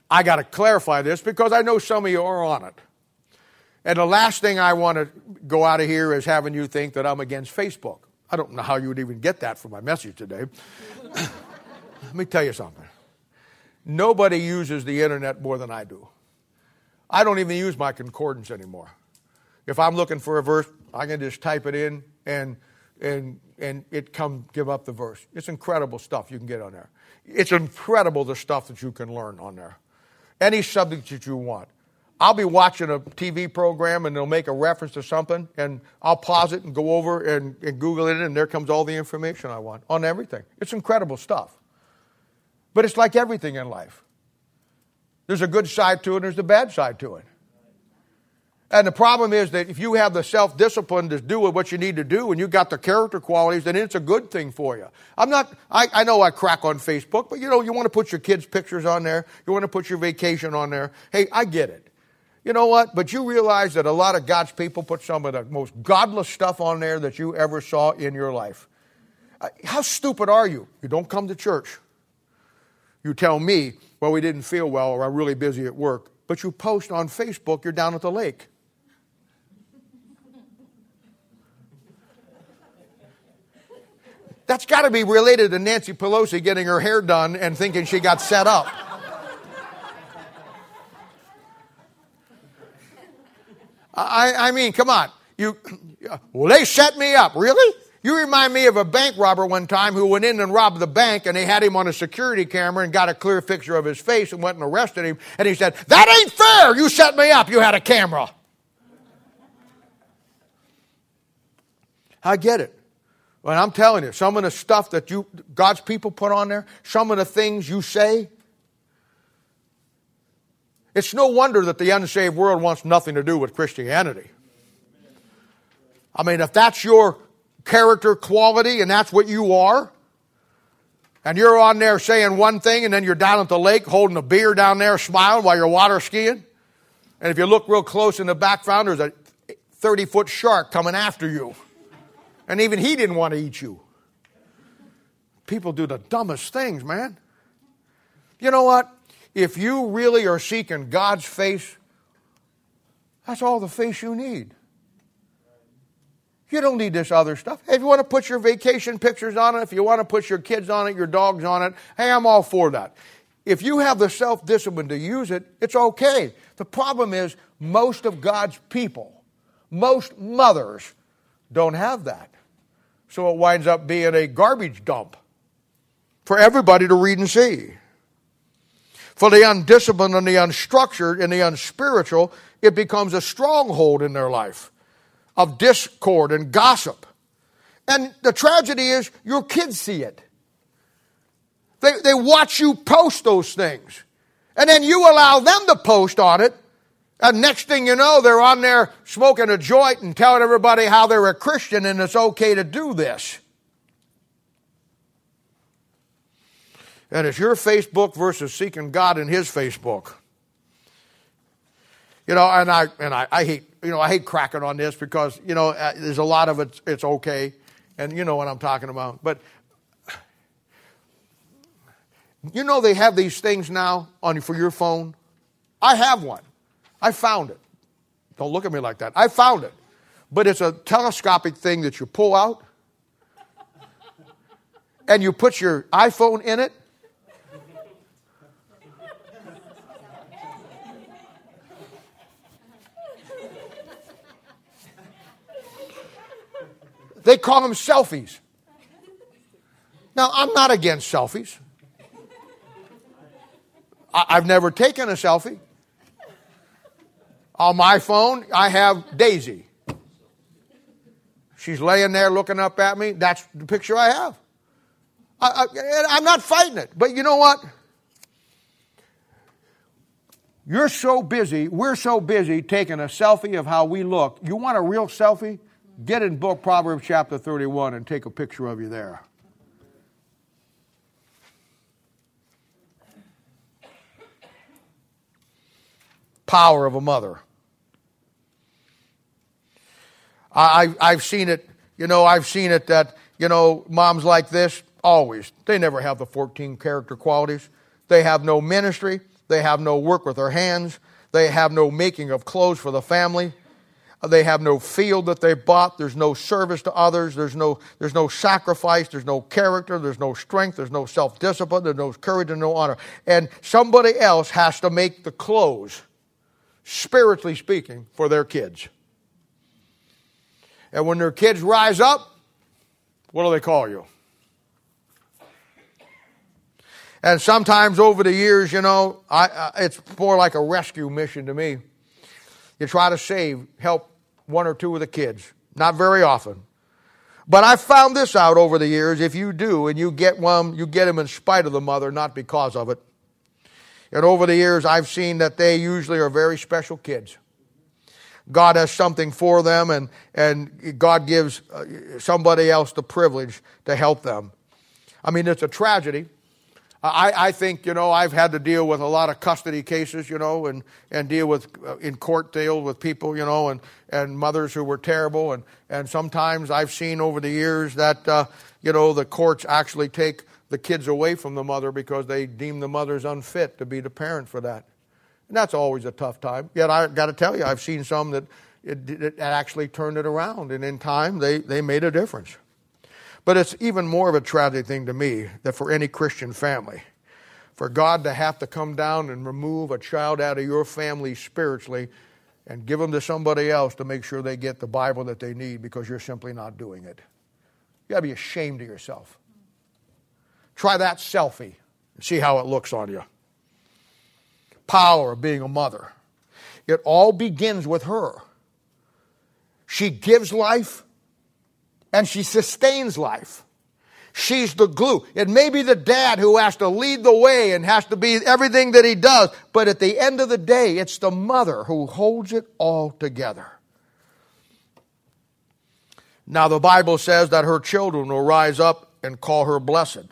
I got to clarify this because I know some of you are on it. And the last thing I want to go out of here is having you think that I'm against Facebook. I don't know how you would even get that from my message today. Let me tell you something. Nobody uses the internet more than I do. I don't even use my concordance anymore. If I'm looking for a verse, I can just type it in and and and it come give up the verse. It's incredible stuff you can get on there. It's incredible the stuff that you can learn on there any subject that you want. I'll be watching a TV program and they'll make a reference to something, and I'll pause it and go over and, and, Google it, and there comes all the information I want on everything. It's incredible stuff. But it's like everything in life there's a good side to it, and there's a bad side to it. And the problem is that if you have the self discipline to do what you need to do and you've got the character qualities, then it's a good thing for you. I'm not, I, I know I crack on Facebook, but you know, you want to put your kids' pictures on there, you want to put your vacation on there. Hey, I get it. You know what? But you realize that a lot of God's people put some of the most godless stuff on there that you ever saw in your life. Uh, how stupid are you? You don't come to church. You tell me, well, we didn't feel well or I'm really busy at work, but you post on Facebook you're down at the lake. That's got to be related to Nancy Pelosi getting her hair done and thinking she got set up. I, I mean, come on. You, well, they set me up. Really? You remind me of a bank robber one time who went in and robbed the bank and they had him on a security camera and got a clear picture of his face and went and arrested him. And he said, That ain't fair. You set me up. You had a camera. I get it. And I'm telling you, some of the stuff that you, God's people put on there, some of the things you say, it's no wonder that the unsaved world wants nothing to do with Christianity. I mean, if that's your character quality and that's what you are, and you're on there saying one thing and then you're down at the lake holding a beer down there smiling while you're water skiing, and if you look real close in the background, there's a 30 foot shark coming after you. And even he didn't want to eat you. People do the dumbest things, man. You know what? If you really are seeking God's face, that's all the face you need. You don't need this other stuff. If you want to put your vacation pictures on it, if you want to put your kids on it, your dogs on it, hey, I'm all for that. If you have the self discipline to use it, it's okay. The problem is, most of God's people, most mothers, don't have that. So it winds up being a garbage dump for everybody to read and see. For the undisciplined and the unstructured and the unspiritual, it becomes a stronghold in their life of discord and gossip. And the tragedy is your kids see it. They, they watch you post those things. And then you allow them to post on it and next thing you know, they're on there smoking a joint and telling everybody how they're a Christian and it's okay to do this. And it's your Facebook versus seeking God in His Facebook. You know, and I and I, I hate you know I hate cracking on this because you know uh, there's a lot of it it's okay, and you know what I'm talking about. But you know they have these things now on for your phone. I have one. I found it. Don't look at me like that. I found it. But it's a telescopic thing that you pull out and you put your iPhone in it. They call them selfies. Now, I'm not against selfies. I've never taken a selfie. On my phone, I have Daisy. She's laying there looking up at me. That's the picture I have. I, am not fighting it. But you know what? You're so busy, we're so busy taking a selfie of how we look. You want a real selfie? Get in book Proverbs chapter 31 and take a picture of you there. Power of a mother. I, I've seen it, you know, I've seen it that, you know, moms like this, always, they never have the 14 character qualities. They have no ministry. They have no work with their hands. They have no making of clothes for the family. They have no field that they bought. There's no service to others. There's no, there's no sacrifice. There's no character. There's no strength. There's no self discipline. There's no courage and no honor. And somebody else has to make the clothes, spiritually speaking, for their kids. And when their kids rise up, what do they call you? And sometimes over the years, you know, I, uh, it's more like a rescue mission to me. You try to save, help one or two of the kids. Not very often. But I found this out over the years. If you do and you get one, you get them in spite of the mother, not because of it. And over the years, I've seen that they usually are very special kids. God has something for them, and, and God gives uh, somebody else the privilege to help them. I mean, it's a tragedy I, I, think, you know, I've had to deal with a lot of custody cases, you know, and, and deal with, uh, in court deal with people, you know, and, and mothers who were terrible. And, and sometimes I've seen over the years that, uh, you know, the courts actually take the kids away from the mother because they deem the mother's unfit to be the parent for that. And that's always a tough time. Yet I got to tell you, I've seen some that it, it actually turned it around, and in time they, they made a difference. But it's even more of a tragic thing to me that for any Christian family, for God to have to come down and remove a child out of your family spiritually and give them to somebody else to make sure they get the Bible that they need because you're simply not doing it. You got to be ashamed of yourself. Try that selfie and see how it looks on you. Power of being a mother. It all begins with her. She gives life and she sustains life. She's the glue. It may be the dad who has to lead the way and has to be everything that he does, but at the end of the day, it's the mother who holds it all together. Now, the Bible says that her children will rise up and call her blessed.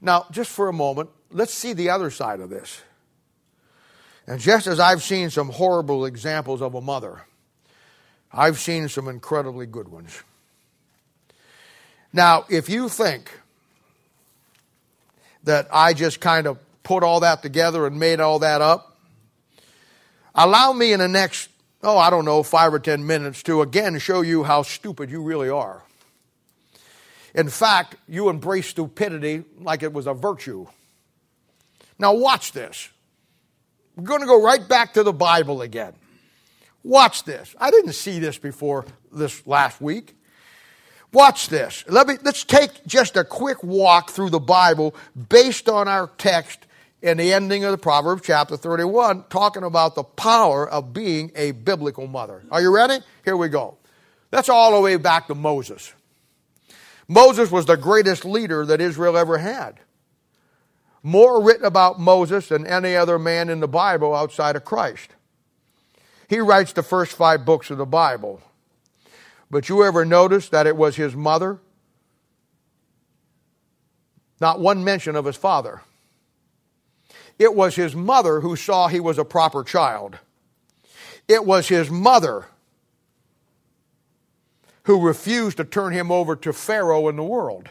Now, just for a moment, let's see the other side of this. And just as I've seen some horrible examples of a mother, I've seen some incredibly good ones. Now, if you think that I just kind of put all that together and made all that up, allow me in the next, oh, I don't know, five or ten minutes to again show you how stupid you really are. In fact, you embrace stupidity like it was a virtue. Now, watch this. We're going to go right back to the Bible again. Watch this. I didn't see this before this last week. Watch this. Let me, let's take just a quick walk through the Bible based on our text in the ending of the Proverbs chapter 31, talking about the power of being a biblical mother. Are you ready? Here we go. That's all the way back to Moses. Moses was the greatest leader that Israel ever had. More written about Moses than any other man in the Bible outside of Christ. He writes the first five books of the Bible. But you ever notice that it was his mother? Not one mention of his father. It was his mother who saw he was a proper child. It was his mother who refused to turn him over to Pharaoh and the world.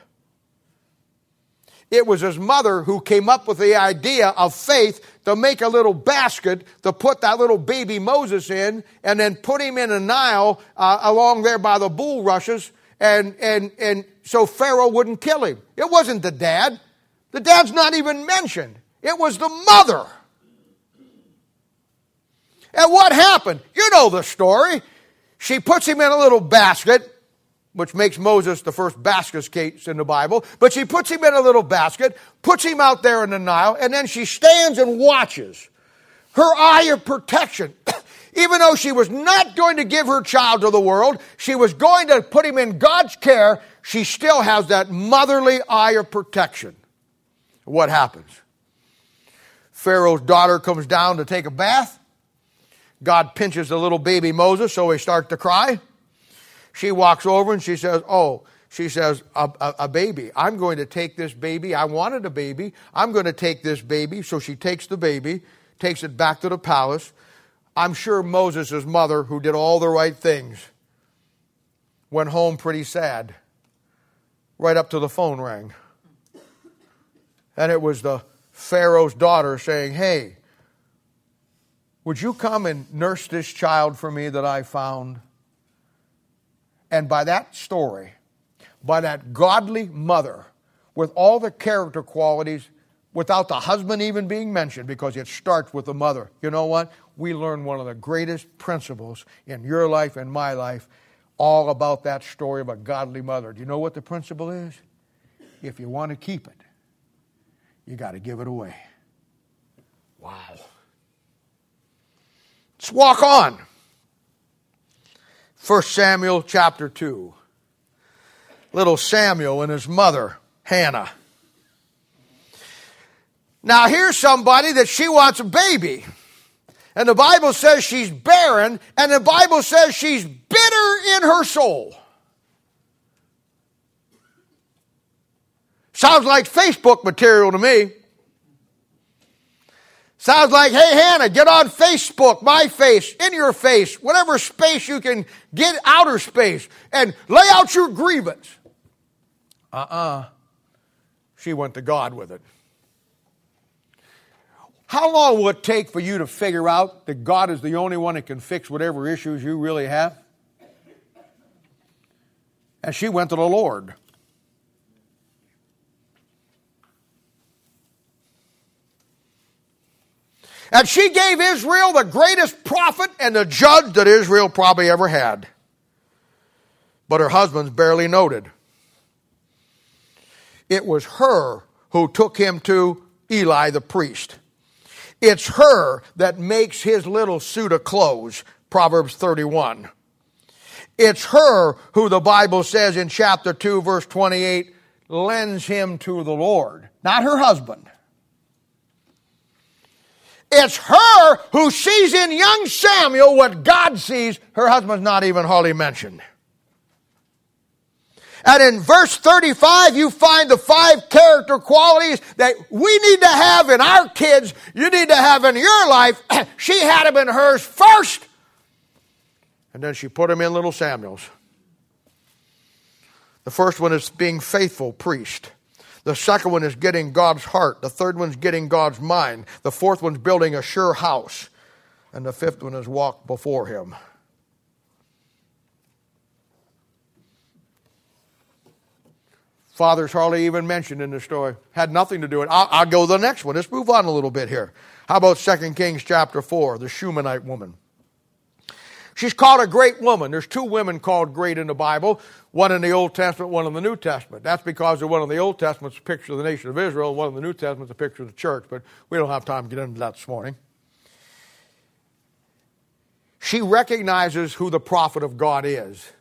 It was his mother who came up with the idea of faith to make a little basket to put that little baby Moses in and then put him in a Nile uh, along there by the bulrushes and, and, and so Pharaoh wouldn't kill him. It wasn't the dad. The dad's not even mentioned. It was the mother. And what happened? You know the story. She puts him in a little basket which makes Moses the first basket case in the Bible. But she puts him in a little basket, puts him out there in the Nile, and then she stands and watches. Her eye of protection. Even though she was not going to give her child to the world, she was going to put him in God's care, she still has that motherly eye of protection. What happens? Pharaoh's daughter comes down to take a bath. God pinches the little baby Moses, so he starts to cry. She walks over and she says, Oh, she says, a, a, a, baby. I'm going to take this baby. I wanted a baby. I'm going to take this baby. So she takes the baby, takes it back to the palace. I'm sure Moses' mother, who did all the right things, went home pretty sad. Right up to the phone rang. And it was the Pharaoh's daughter saying, Hey, would you come and nurse this child for me that I found? And by that story, by that godly mother, with all the character qualities, without the husband even being mentioned, because it starts with the mother. You know what? We learn one of the greatest principles in your life and my life, all about that story of a godly mother. Do you know what the principle is? If you want to keep it, you got to give it away. Wow. Let's walk on. 1 Samuel chapter 2. Little Samuel and his mother, Hannah. Now, here's somebody that she wants a baby. And the Bible says she's barren, and the Bible says she's bitter in her soul. Sounds like Facebook material to me. Sounds like, hey, Hannah, get on Facebook, my face, in your face, whatever space you can get outer space, and lay out your grievance. Uh uh-uh. uh She went to God with it. How long will it take for you to figure out that God is the only one that can fix whatever issues you really have? And she went to the Lord. And she gave Israel the greatest prophet and the judge that Israel probably ever had. But her husband's barely noted. It was her who took him to Eli the priest. It's her that makes his little suit of clothes, Proverbs 31. It's her who the Bible says in chapter 2, verse 28, lends him to the Lord, not her husband. It's her who sees in young Samuel what God sees. Her husband's not even hardly mentioned. And in verse 35, you find the five character qualities that we need to have in our kids, you need to have in your life. she had them in hers first, and then she put them in little Samuel's. The first one is being faithful priest. The second one is getting God's heart. The third one's getting God's mind. The fourth one's building a sure house. And the fifth one is walk before Him. Father's hardly even mentioned in the story. Had nothing to do with it. I'll, I'll go to the next one. Let's move on a little bit here. How about 2 Kings chapter 4, the Shunammite woman? She's called a great woman. There's two women called great in the Bible, one in the Old Testament, one in the New Testament. That's because the one in the Old Testament is a picture of the nation of Israel, one in the New Testament is a picture of the church, but we don't have time to get into that this morning. She recognizes who the prophet of God is.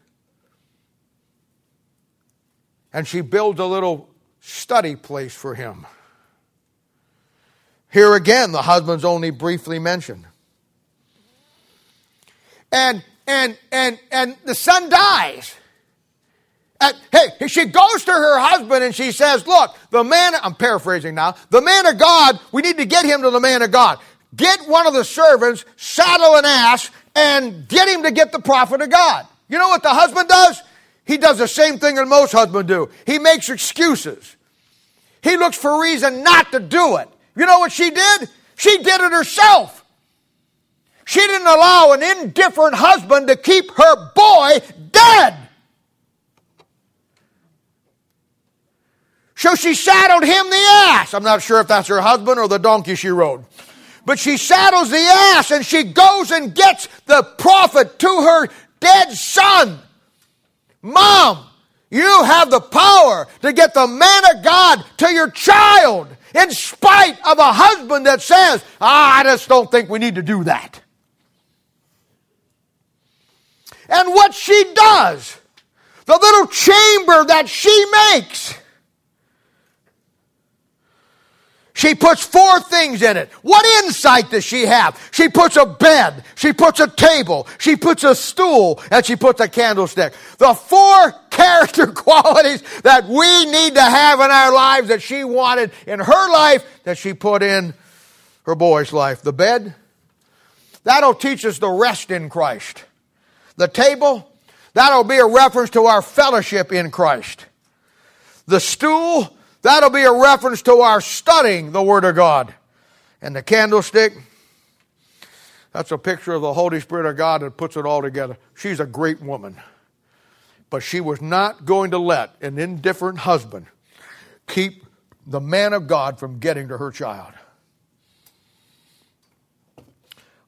And she builds a little study place for him. Here again, the husband's only briefly mentioned and and and and the son dies. And, hey, she goes to her husband and she says, Look, the man, I'm paraphrasing now, the man of God, we need to get him to the man of God. Get one of the servants, saddle an ass, and get him to get the prophet of God. You know what the husband does? He does the same thing that most husbands do. He makes excuses. He looks for reason not to do it. You know what she did? She did it herself. She didn't allow an indifferent husband to keep her boy dead. So she saddled him the ass. I'm not sure if that's her husband or the donkey she rode. But she saddles the ass and she goes and gets the prophet to her dead son. Mom, you have the power to get the man of God to your child in spite of a husband that says, ah, I just don't think we need to do that. And what she does, the little chamber that she makes, She puts four things in it. What insight does she have? She puts a bed, she puts a table, she puts a stool, and she puts a candlestick. The four character qualities that we need to have in our lives that she wanted in her life that she put in her boy's life. The bed, that'll teach us the rest in Christ. The table, that'll be a reference to our fellowship in Christ. The stool, That'll be a reference to our studying the Word of God. And the candlestick, that's a picture of the Holy Spirit of God that puts it all together. She's a great woman. But she was not going to let an indifferent husband keep the man of God from getting to her child.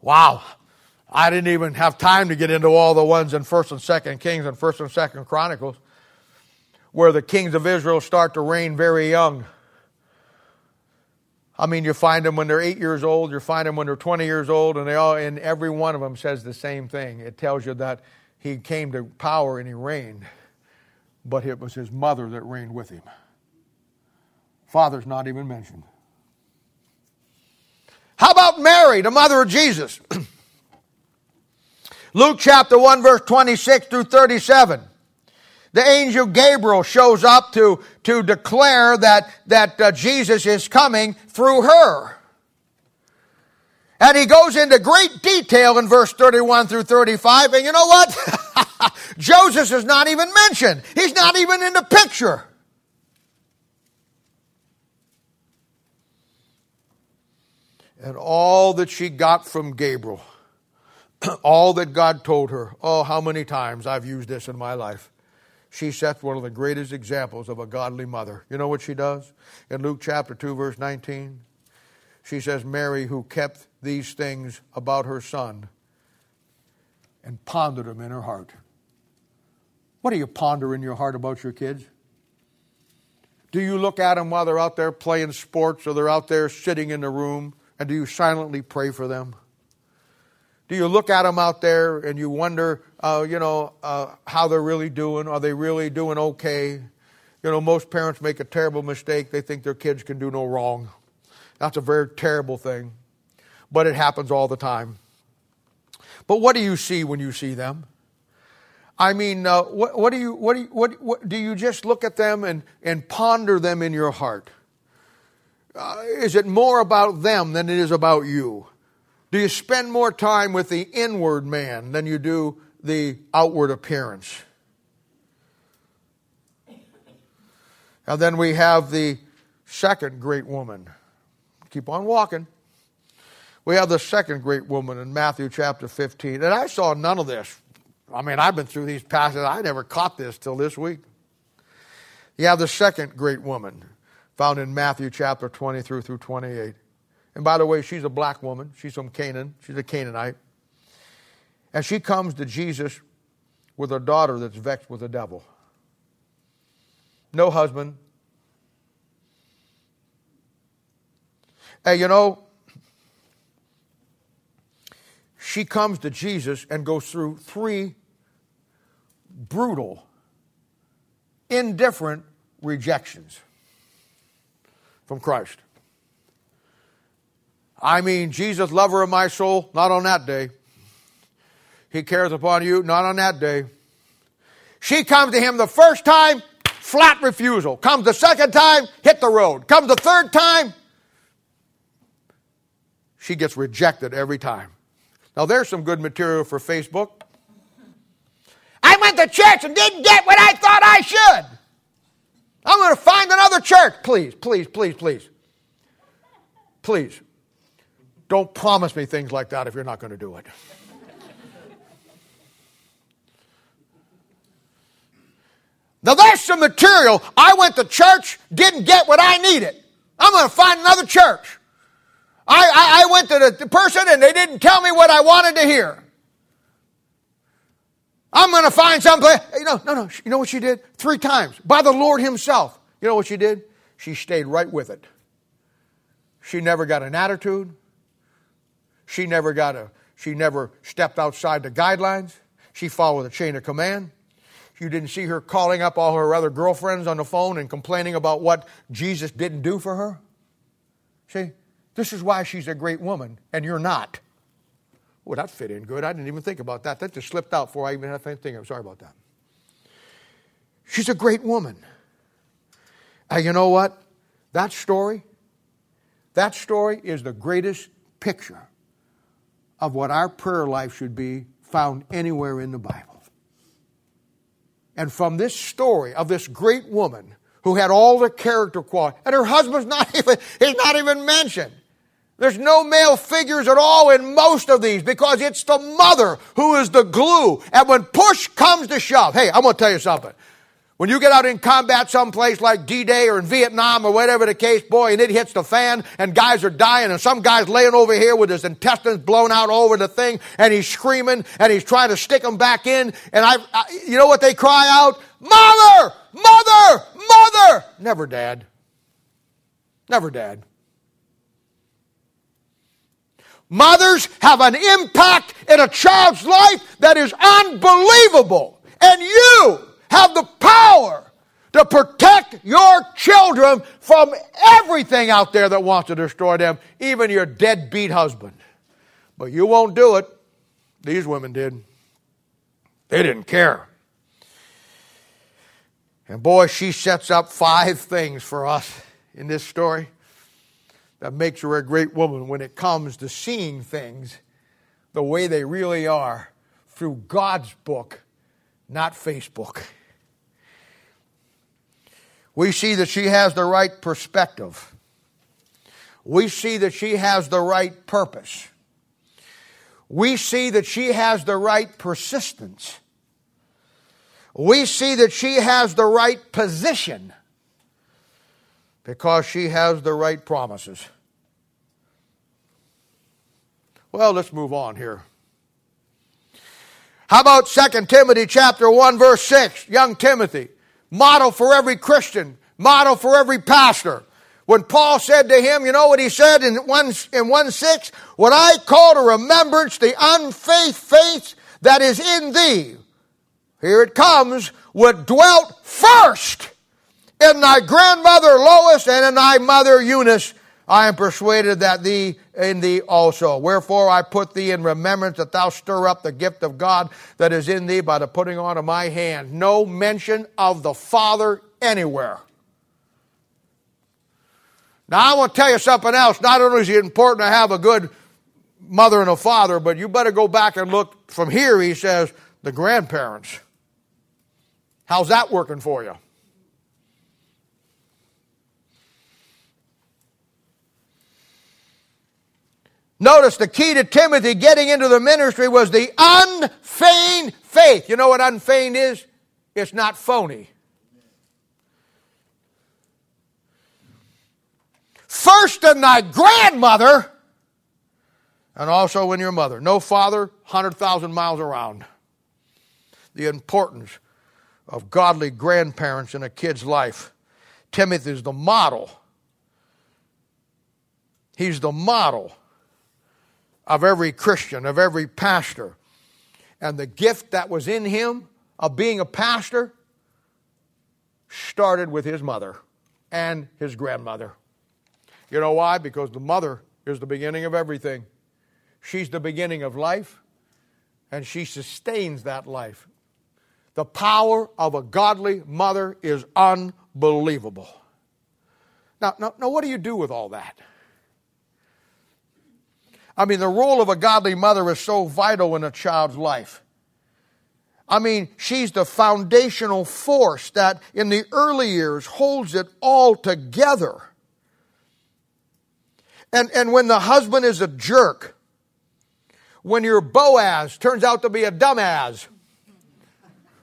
Wow. I didn't even have time to get into all the ones in 1st and 2nd Kings and 1st and 2nd Chronicles where the kings of Israel start to reign very young. I mean, you find them when they're eight years old, you find them when they're 20 years old, and they all, and every one of them says the same thing. It tells you that he came to power and he reigned, but it was his mother that reigned with him. Father's not even mentioned. How about Mary, the mother of Jesus? Luke chapter 1, verse 26 through 37 the angel Gabriel shows up to, to declare that, that uh, Jesus is coming through her. And he goes into great detail in verse 31 through 35. And you know what? Joseph is not even mentioned. He's not even in the picture. And all that she got from Gabriel, all that God told her, oh, how many times I've used this in my life she sets one of the greatest examples of a godly mother. You know what she does? In Luke chapter 2, verse 19, she says, Mary, who kept these things about her son and pondered them in her heart. What do you ponder in your heart about your kids? Do you look at them while they're out there playing sports or they're out there sitting in the room and do you silently pray for them? Do you look at them out there and you wonder, uh, you know, uh, how they're really doing? Are they really doing okay? You know, most parents make a terrible mistake. They think their kids can do no wrong. That's a very terrible thing, but it happens all the time. But what do you see when you see them? I mean, uh, what, what, do you, what, do you, what, what, do you just look at them and, and ponder them in your heart? Uh, is it more about them than it is about you? Do you spend more time with the inward man than you do the outward appearance? And then we have the second great woman. Keep on walking. We have the second great woman in Matthew chapter 15. And I saw none of this. I mean, I've been through these passages. I never caught this till this week. You have the second great woman found in Matthew chapter 23 through 28. And by the way, she's a black woman. She's from Canaan. She's a Canaanite. And she comes to Jesus with a daughter that's vexed with the devil. No husband. And you know, she comes to Jesus and goes through three brutal, indifferent rejections from Christ. I mean, Jesus, lover of my soul, not on that day. He cares upon you, not on that day. She comes to him the first time, flat refusal. Comes the second time, hit the road. Comes the third time, she gets rejected every time. Now, there's some good material for Facebook. I went to church and didn't get what I thought I should. I'm going to find another church. Please, please, please, please. Please. Don't promise me things like that if you're not going to do it. Now, there's some material. I went to church, didn't get what I needed. I'm going to find another church. I, I, I went to the, the person and they didn't tell me what I wanted to hear. I'm going to find someplace. You know, no, no. You know what she did? Three times by the Lord Himself. You know what she did? She stayed right with it. She never got an attitude. She never got a. She never stepped outside the guidelines. She followed the chain of command. You didn't see her calling up all her other girlfriends on the phone and complaining about what Jesus didn't do for her. See, this is why she's a great woman, and you're not. Well, that fit in good. I didn't even think about that. That just slipped out before I even had to think. I'm sorry about that. She's a great woman. And you know what? That story, that story is the greatest picture of what our prayer life should be found anywhere in the Bible. And from this story of this great woman who had all the character qualities, and her husband's not even, he's not even mentioned. There's no male figures at all in most of these because it's the mother who is the glue. And when push comes to shove, hey, I'm going to tell you something. When you get out in combat someplace like D-Day or in Vietnam or whatever the case, boy, and it hits the fan and guys are dying and some guy's laying over here with his intestines blown out over the thing and he's screaming and he's trying to stick them back in and I, I you know what they cry out? Mother! Mother! Mother! Never dad. Never dad. Mothers have an impact in a child's life that is unbelievable. And you have the power to protect your children from everything out there that wants to destroy them, even your deadbeat husband. But you won't do it. These women did. They didn't care. And boy, she sets up five things for us in this story that makes her a great woman when it comes to seeing things the way they really are through God's book, not Facebook. We see that she has the right perspective. We see that she has the right purpose. We see that she has the right persistence. We see that she has the right position because she has the right promises. Well, let's move on here. How about 2 Timothy chapter 1 verse 6? Young Timothy, model for every Christian, model for every pastor. When Paul said to him, you know what he said in 1, in 1 6? What I call to remembrance the unfaith faith that is in thee. Here it comes, what dwelt first in thy grandmother Lois and in thy mother Eunice, I am persuaded that thee in thee also. Wherefore I put thee in remembrance that thou stir up the gift of God that is in thee by the putting on of my hand. No mention of the Father anywhere. Now I want to tell you something else. Not only is it important to have a good mother and a father, but you better go back and look from here, he says, the grandparents. How's that working for you? Notice the key to Timothy getting into the ministry was the unfeigned faith. You know what unfeigned is? It's not phony. First in thy grandmother, and also in your mother. No father, 100,000 miles around. The importance of godly grandparents in a kid's life. Timothy is the model. He's the model of every Christian, of every pastor. And the gift that was in him of being a pastor started with his mother and his grandmother. You know why? Because the mother is the beginning of everything. She's the beginning of life, and she sustains that life. The power of a godly mother is unbelievable. Now, now, now what do you do with all that? I mean, the role of a godly mother is so vital in a child's life. I mean, she's the foundational force that in the early years holds it all together. And, and when the husband is a jerk, when your Boaz turns out to be a dumbass,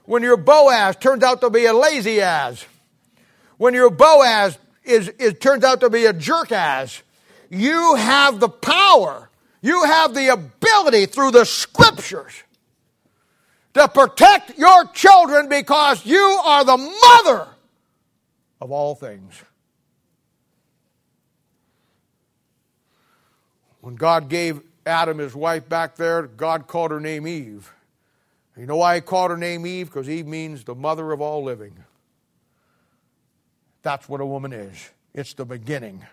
when your Boaz turns out to be a lazy ass, when your Boaz is, is turns out to be a jerk ass, you have the power, you have the ability through the scriptures to protect your children because you are the mother of all things. When God gave Adam his wife back there, God called her name Eve. You know why he called her name Eve? Because Eve means the mother of all living. That's what a woman is. It's the beginning.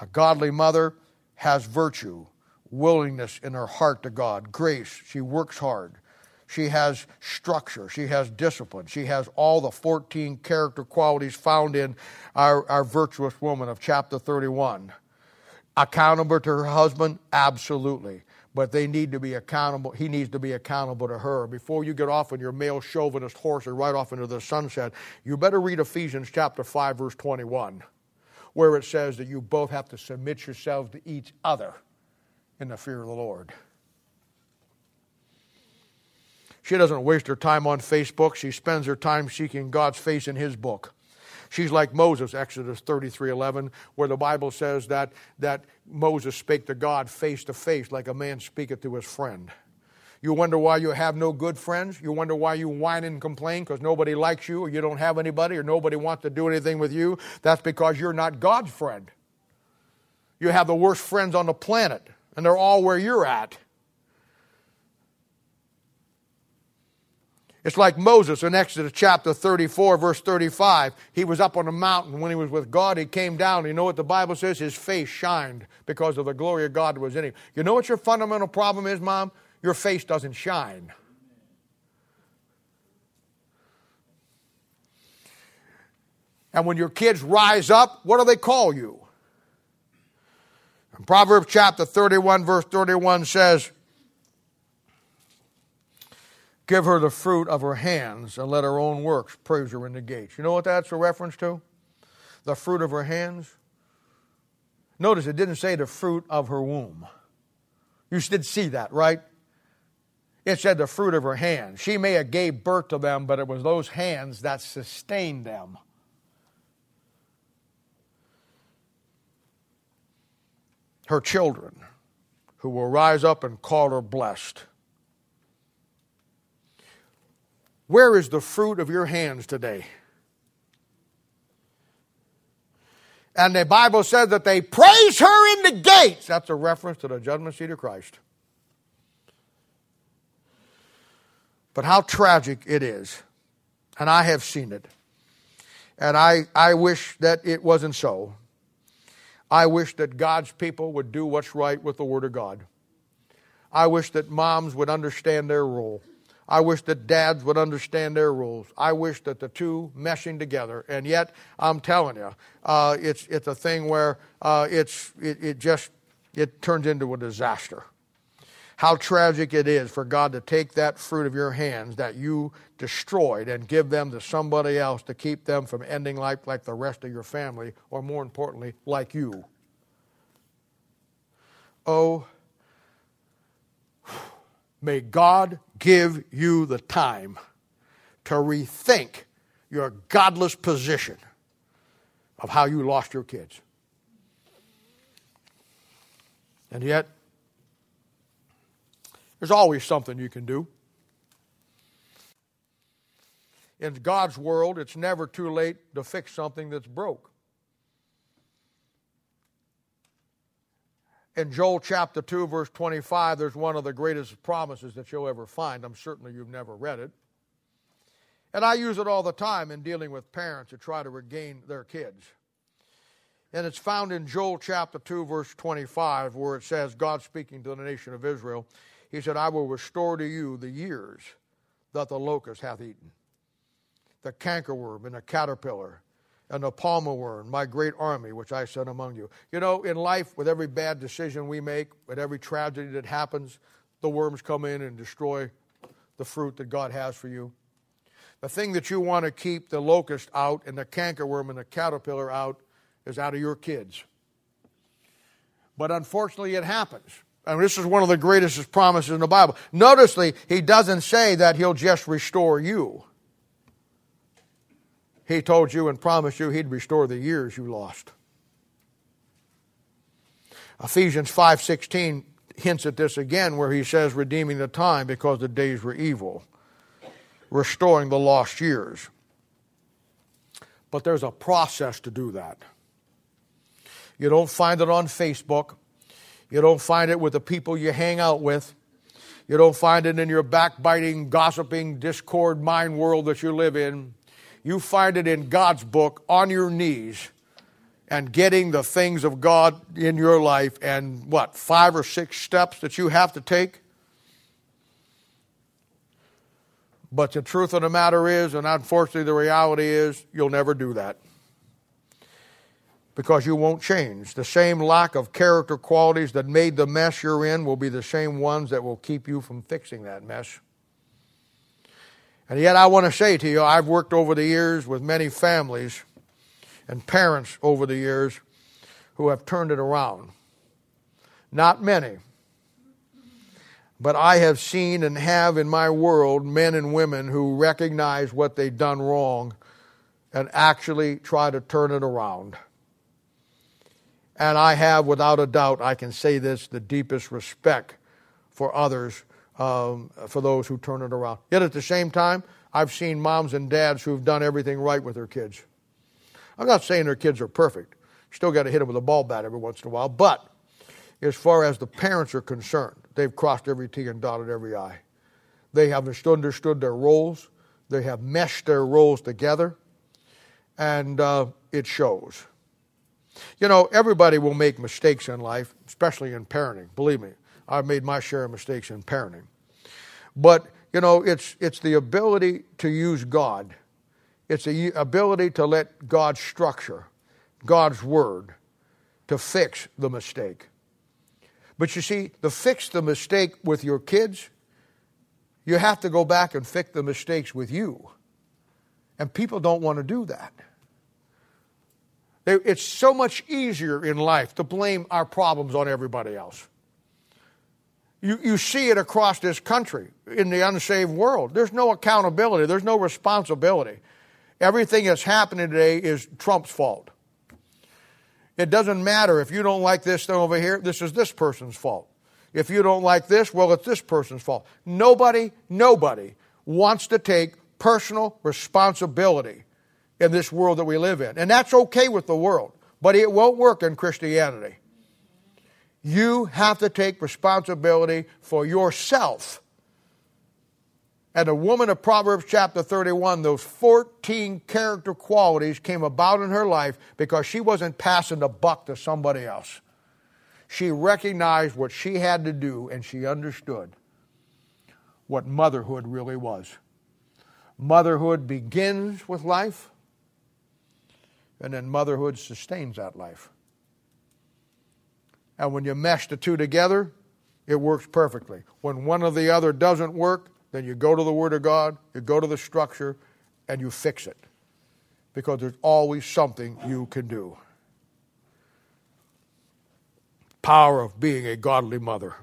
A godly mother has virtue, willingness in her heart to God, grace. She works hard. She has structure. She has discipline. She has all the 14 character qualities found in our, our virtuous woman of chapter 31. Accountable to her husband? Absolutely. But they need to be accountable. He needs to be accountable to her. Before you get off on your male chauvinist horse and ride off into the sunset, you better read Ephesians chapter 5, verse 21, where it says that you both have to submit yourselves to each other in the fear of the Lord. She doesn't waste her time on Facebook. She spends her time seeking God's face in His book. She's like Moses, Exodus 33:11, where the Bible says that, that Moses spake to God face to face like a man speaketh to his friend. You wonder why you have no good friends? You wonder why you whine and complain because nobody likes you or you don't have anybody or nobody wants to do anything with you? That's because you're not God's friend. You have the worst friends on the planet, and they're all where you're at. It's like Moses in Exodus chapter 34, verse 35. He was up on a mountain when he was with God. He came down. You know what the Bible says? His face shined because of the glory of God was in him. You know what your fundamental problem is, Mom? Your face doesn't shine. And when your kids rise up, what do they call you? And Proverbs chapter 31, verse 31 says, Give her the fruit of her hands, and let her own works praise her in the gates. You know what that's a reference to? The fruit of her hands. Notice it didn't say the fruit of her womb. You did see that, right? It said the fruit of her hands. She may have gave birth to them, but it was those hands that sustained them. Her children, who will rise up and call her blessed. Where is the fruit of your hands today? And the Bible says that they praise her in the gates. That's a reference to the judgment seat of Christ. But how tragic it is. And I have seen it. And I, I wish that it wasn't so. I wish that God's people would do what's right with the Word of God. I wish that moms would understand their role. I wish that dads would understand their rules. I wish that the two meshing together. And yet, I'm telling you, uh, it's, it's a thing where uh, it's, it, it just it turns into a disaster. How tragic it is for God to take that fruit of your hands that you destroyed and give them to somebody else to keep them from ending life like the rest of your family, or more importantly, like you. Oh, May God give you the time to rethink your godless position of how you lost your kids. And yet, there's always something you can do. In God's world, it's never too late to fix something that's broke. in Joel chapter 2, verse 25, there's one of the greatest promises that you'll ever find. I'm certainly you've never read it. And I use it all the time in dealing with parents who try to regain their kids. And it's found in Joel chapter 2, verse 25, where it says, God speaking to the nation of Israel, He said, I will restore to you the years that the locust hath eaten, the cankerworm and the caterpillar, and the palmer worm, my great army, which I sent among you. You know, in life, with every bad decision we make, with every tragedy that happens, the worms come in and destroy the fruit that God has for you. The thing that you want to keep the locust out and the cankerworm and the caterpillar out is out of your kids. But unfortunately, it happens. And this is one of the greatest promises in the Bible. Notice he doesn't say that he'll just restore you. He told you and promised you he'd restore the years you lost. Ephesians 5:16 hints at this again where he says redeeming the time because the days were evil, restoring the lost years. But there's a process to do that. You don't find it on Facebook. You don't find it with the people you hang out with. You don't find it in your backbiting, gossiping, discord mind world that you live in you find it in God's book on your knees and getting the things of God in your life and what, five or six steps that you have to take? But the truth of the matter is, and unfortunately the reality is, you'll never do that. Because you won't change. The same lack of character qualities that made the mess you're in will be the same ones that will keep you from fixing that mess. And yet, I want to say to you, I've worked over the years with many families and parents over the years who have turned it around. Not many. But I have seen and have in my world men and women who recognize what they've done wrong and actually try to turn it around. And I have, without a doubt, I can say this, the deepest respect for others um, for those who turn it around. Yet at the same time, I've seen moms and dads who've done everything right with their kids. I'm not saying their kids are perfect. Still got to hit them with a ball bat every once in a while. But as far as the parents are concerned, they've crossed every T and dotted every I. They have understood their roles. They have meshed their roles together. And uh, it shows. You know, everybody will make mistakes in life, especially in parenting. Believe me, I've made my share of mistakes in parenting. But, you know, it's, it's the ability to use God, it's the ability to let God's structure, God's word, to fix the mistake. But you see, to fix the mistake with your kids, you have to go back and fix the mistakes with you. And people don't want to do that. It's so much easier in life to blame our problems on everybody else. You, you see it across this country in the unsaved world. There's no accountability, there's no responsibility. Everything that's happening today is Trump's fault. It doesn't matter if you don't like this thing over here, this is this person's fault. If you don't like this, well, it's this person's fault. Nobody, nobody wants to take personal responsibility in this world that we live in. And that's okay with the world, but it won't work in Christianity. You have to take responsibility for yourself. And a woman of Proverbs chapter 31, those 14 character qualities came about in her life because she wasn't passing the buck to somebody else. She recognized what she had to do and she understood what motherhood really was. Motherhood begins with life, and then motherhood sustains that life. And when you mesh the two together, it works perfectly. When one or the other doesn't work, then you go to the Word of God, you go to the structure, and you fix it. Because there's always something you can do. Power of being a godly mother.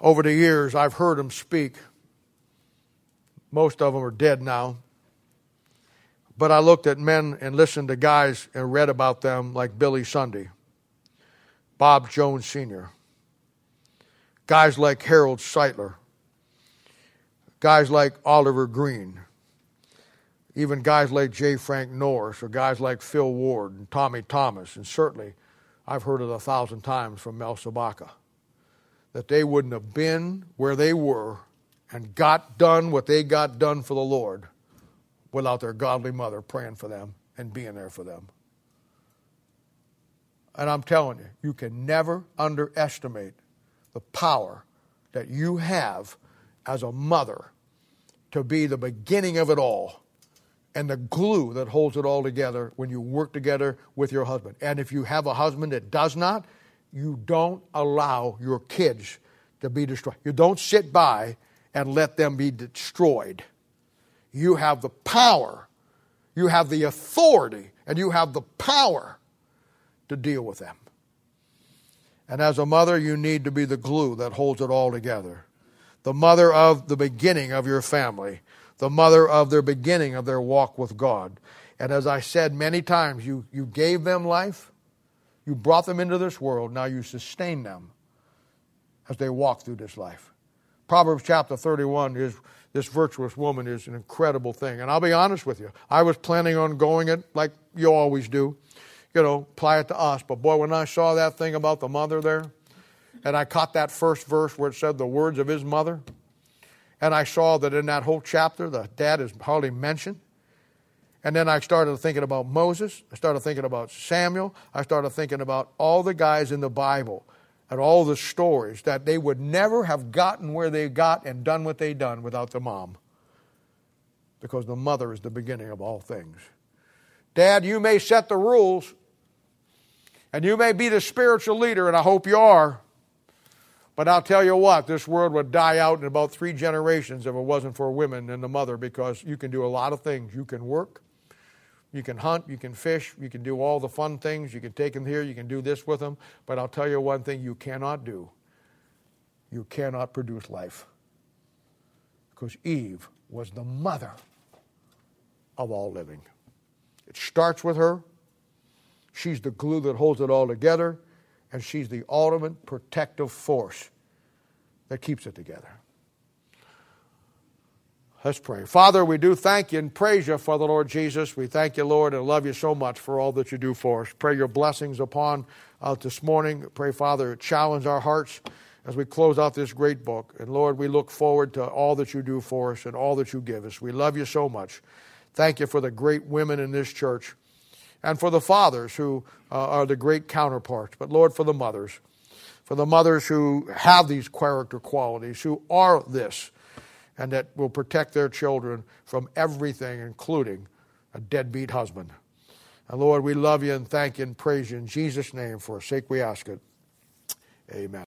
Over the years, I've heard them speak. Most of them are dead now. But I looked at men and listened to guys and read about them like Billy Sunday, Bob Jones Sr., guys like Harold Sightler, guys like Oliver Greene, even guys like J. Frank Norris, or guys like Phil Ward and Tommy Thomas, and certainly I've heard it a thousand times from Mel Sabaka, that they wouldn't have been where they were and got done what they got done for the Lord without their godly mother praying for them and being there for them. And I'm telling you, you can never underestimate the power that you have as a mother to be the beginning of it all and the glue that holds it all together when you work together with your husband. And if you have a husband that does not, you don't allow your kids to be destroyed. You don't sit by and let them be destroyed. You have the power, you have the authority, and you have the power to deal with them. And as a mother, you need to be the glue that holds it all together. The mother of the beginning of your family, the mother of their beginning of their walk with God. And as I said many times, you, you gave them life, you brought them into this world, now you sustain them as they walk through this life. Proverbs chapter 31 is this virtuous woman is an incredible thing. And I'll be honest with you, I was planning on going it like you always do you know, apply it to us. But boy, when I saw that thing about the mother there, and I caught that first verse where it said the words of his mother, and I saw that in that whole chapter, the dad is hardly mentioned. And then I started thinking about Moses. I started thinking about Samuel. I started thinking about all the guys in the Bible and all the stories that they would never have gotten where they got and done what they done without the mom. Because the mother is the beginning of all things. Dad, you may set the rules, and you may be the spiritual leader, and I hope you are. But I'll tell you what, this world would die out in about three generations if it wasn't for women and the mother because you can do a lot of things. You can work, you can hunt, you can fish, you can do all the fun things, you can take them here, you can do this with them. But I'll tell you one thing you cannot do you cannot produce life. Because Eve was the mother of all living. It starts with her, She's the glue that holds it all together, and she's the ultimate protective force that keeps it together. Let's pray. Father, we do thank you and praise you for the Lord Jesus. We thank you, Lord, and love you so much for all that you do for us. Pray your blessings upon us this morning. Pray, Father, challenge our hearts as we close out this great book. And Lord, we look forward to all that you do for us and all that you give us. We love you so much. Thank you for the great women in this church and for the fathers who uh, are the great counterparts, but Lord, for the mothers, for the mothers who have these character qualities, who are this, and that will protect their children from everything, including a deadbeat husband. And Lord, we love you and thank you and praise you in Jesus' name. For our sake, we ask it. Amen.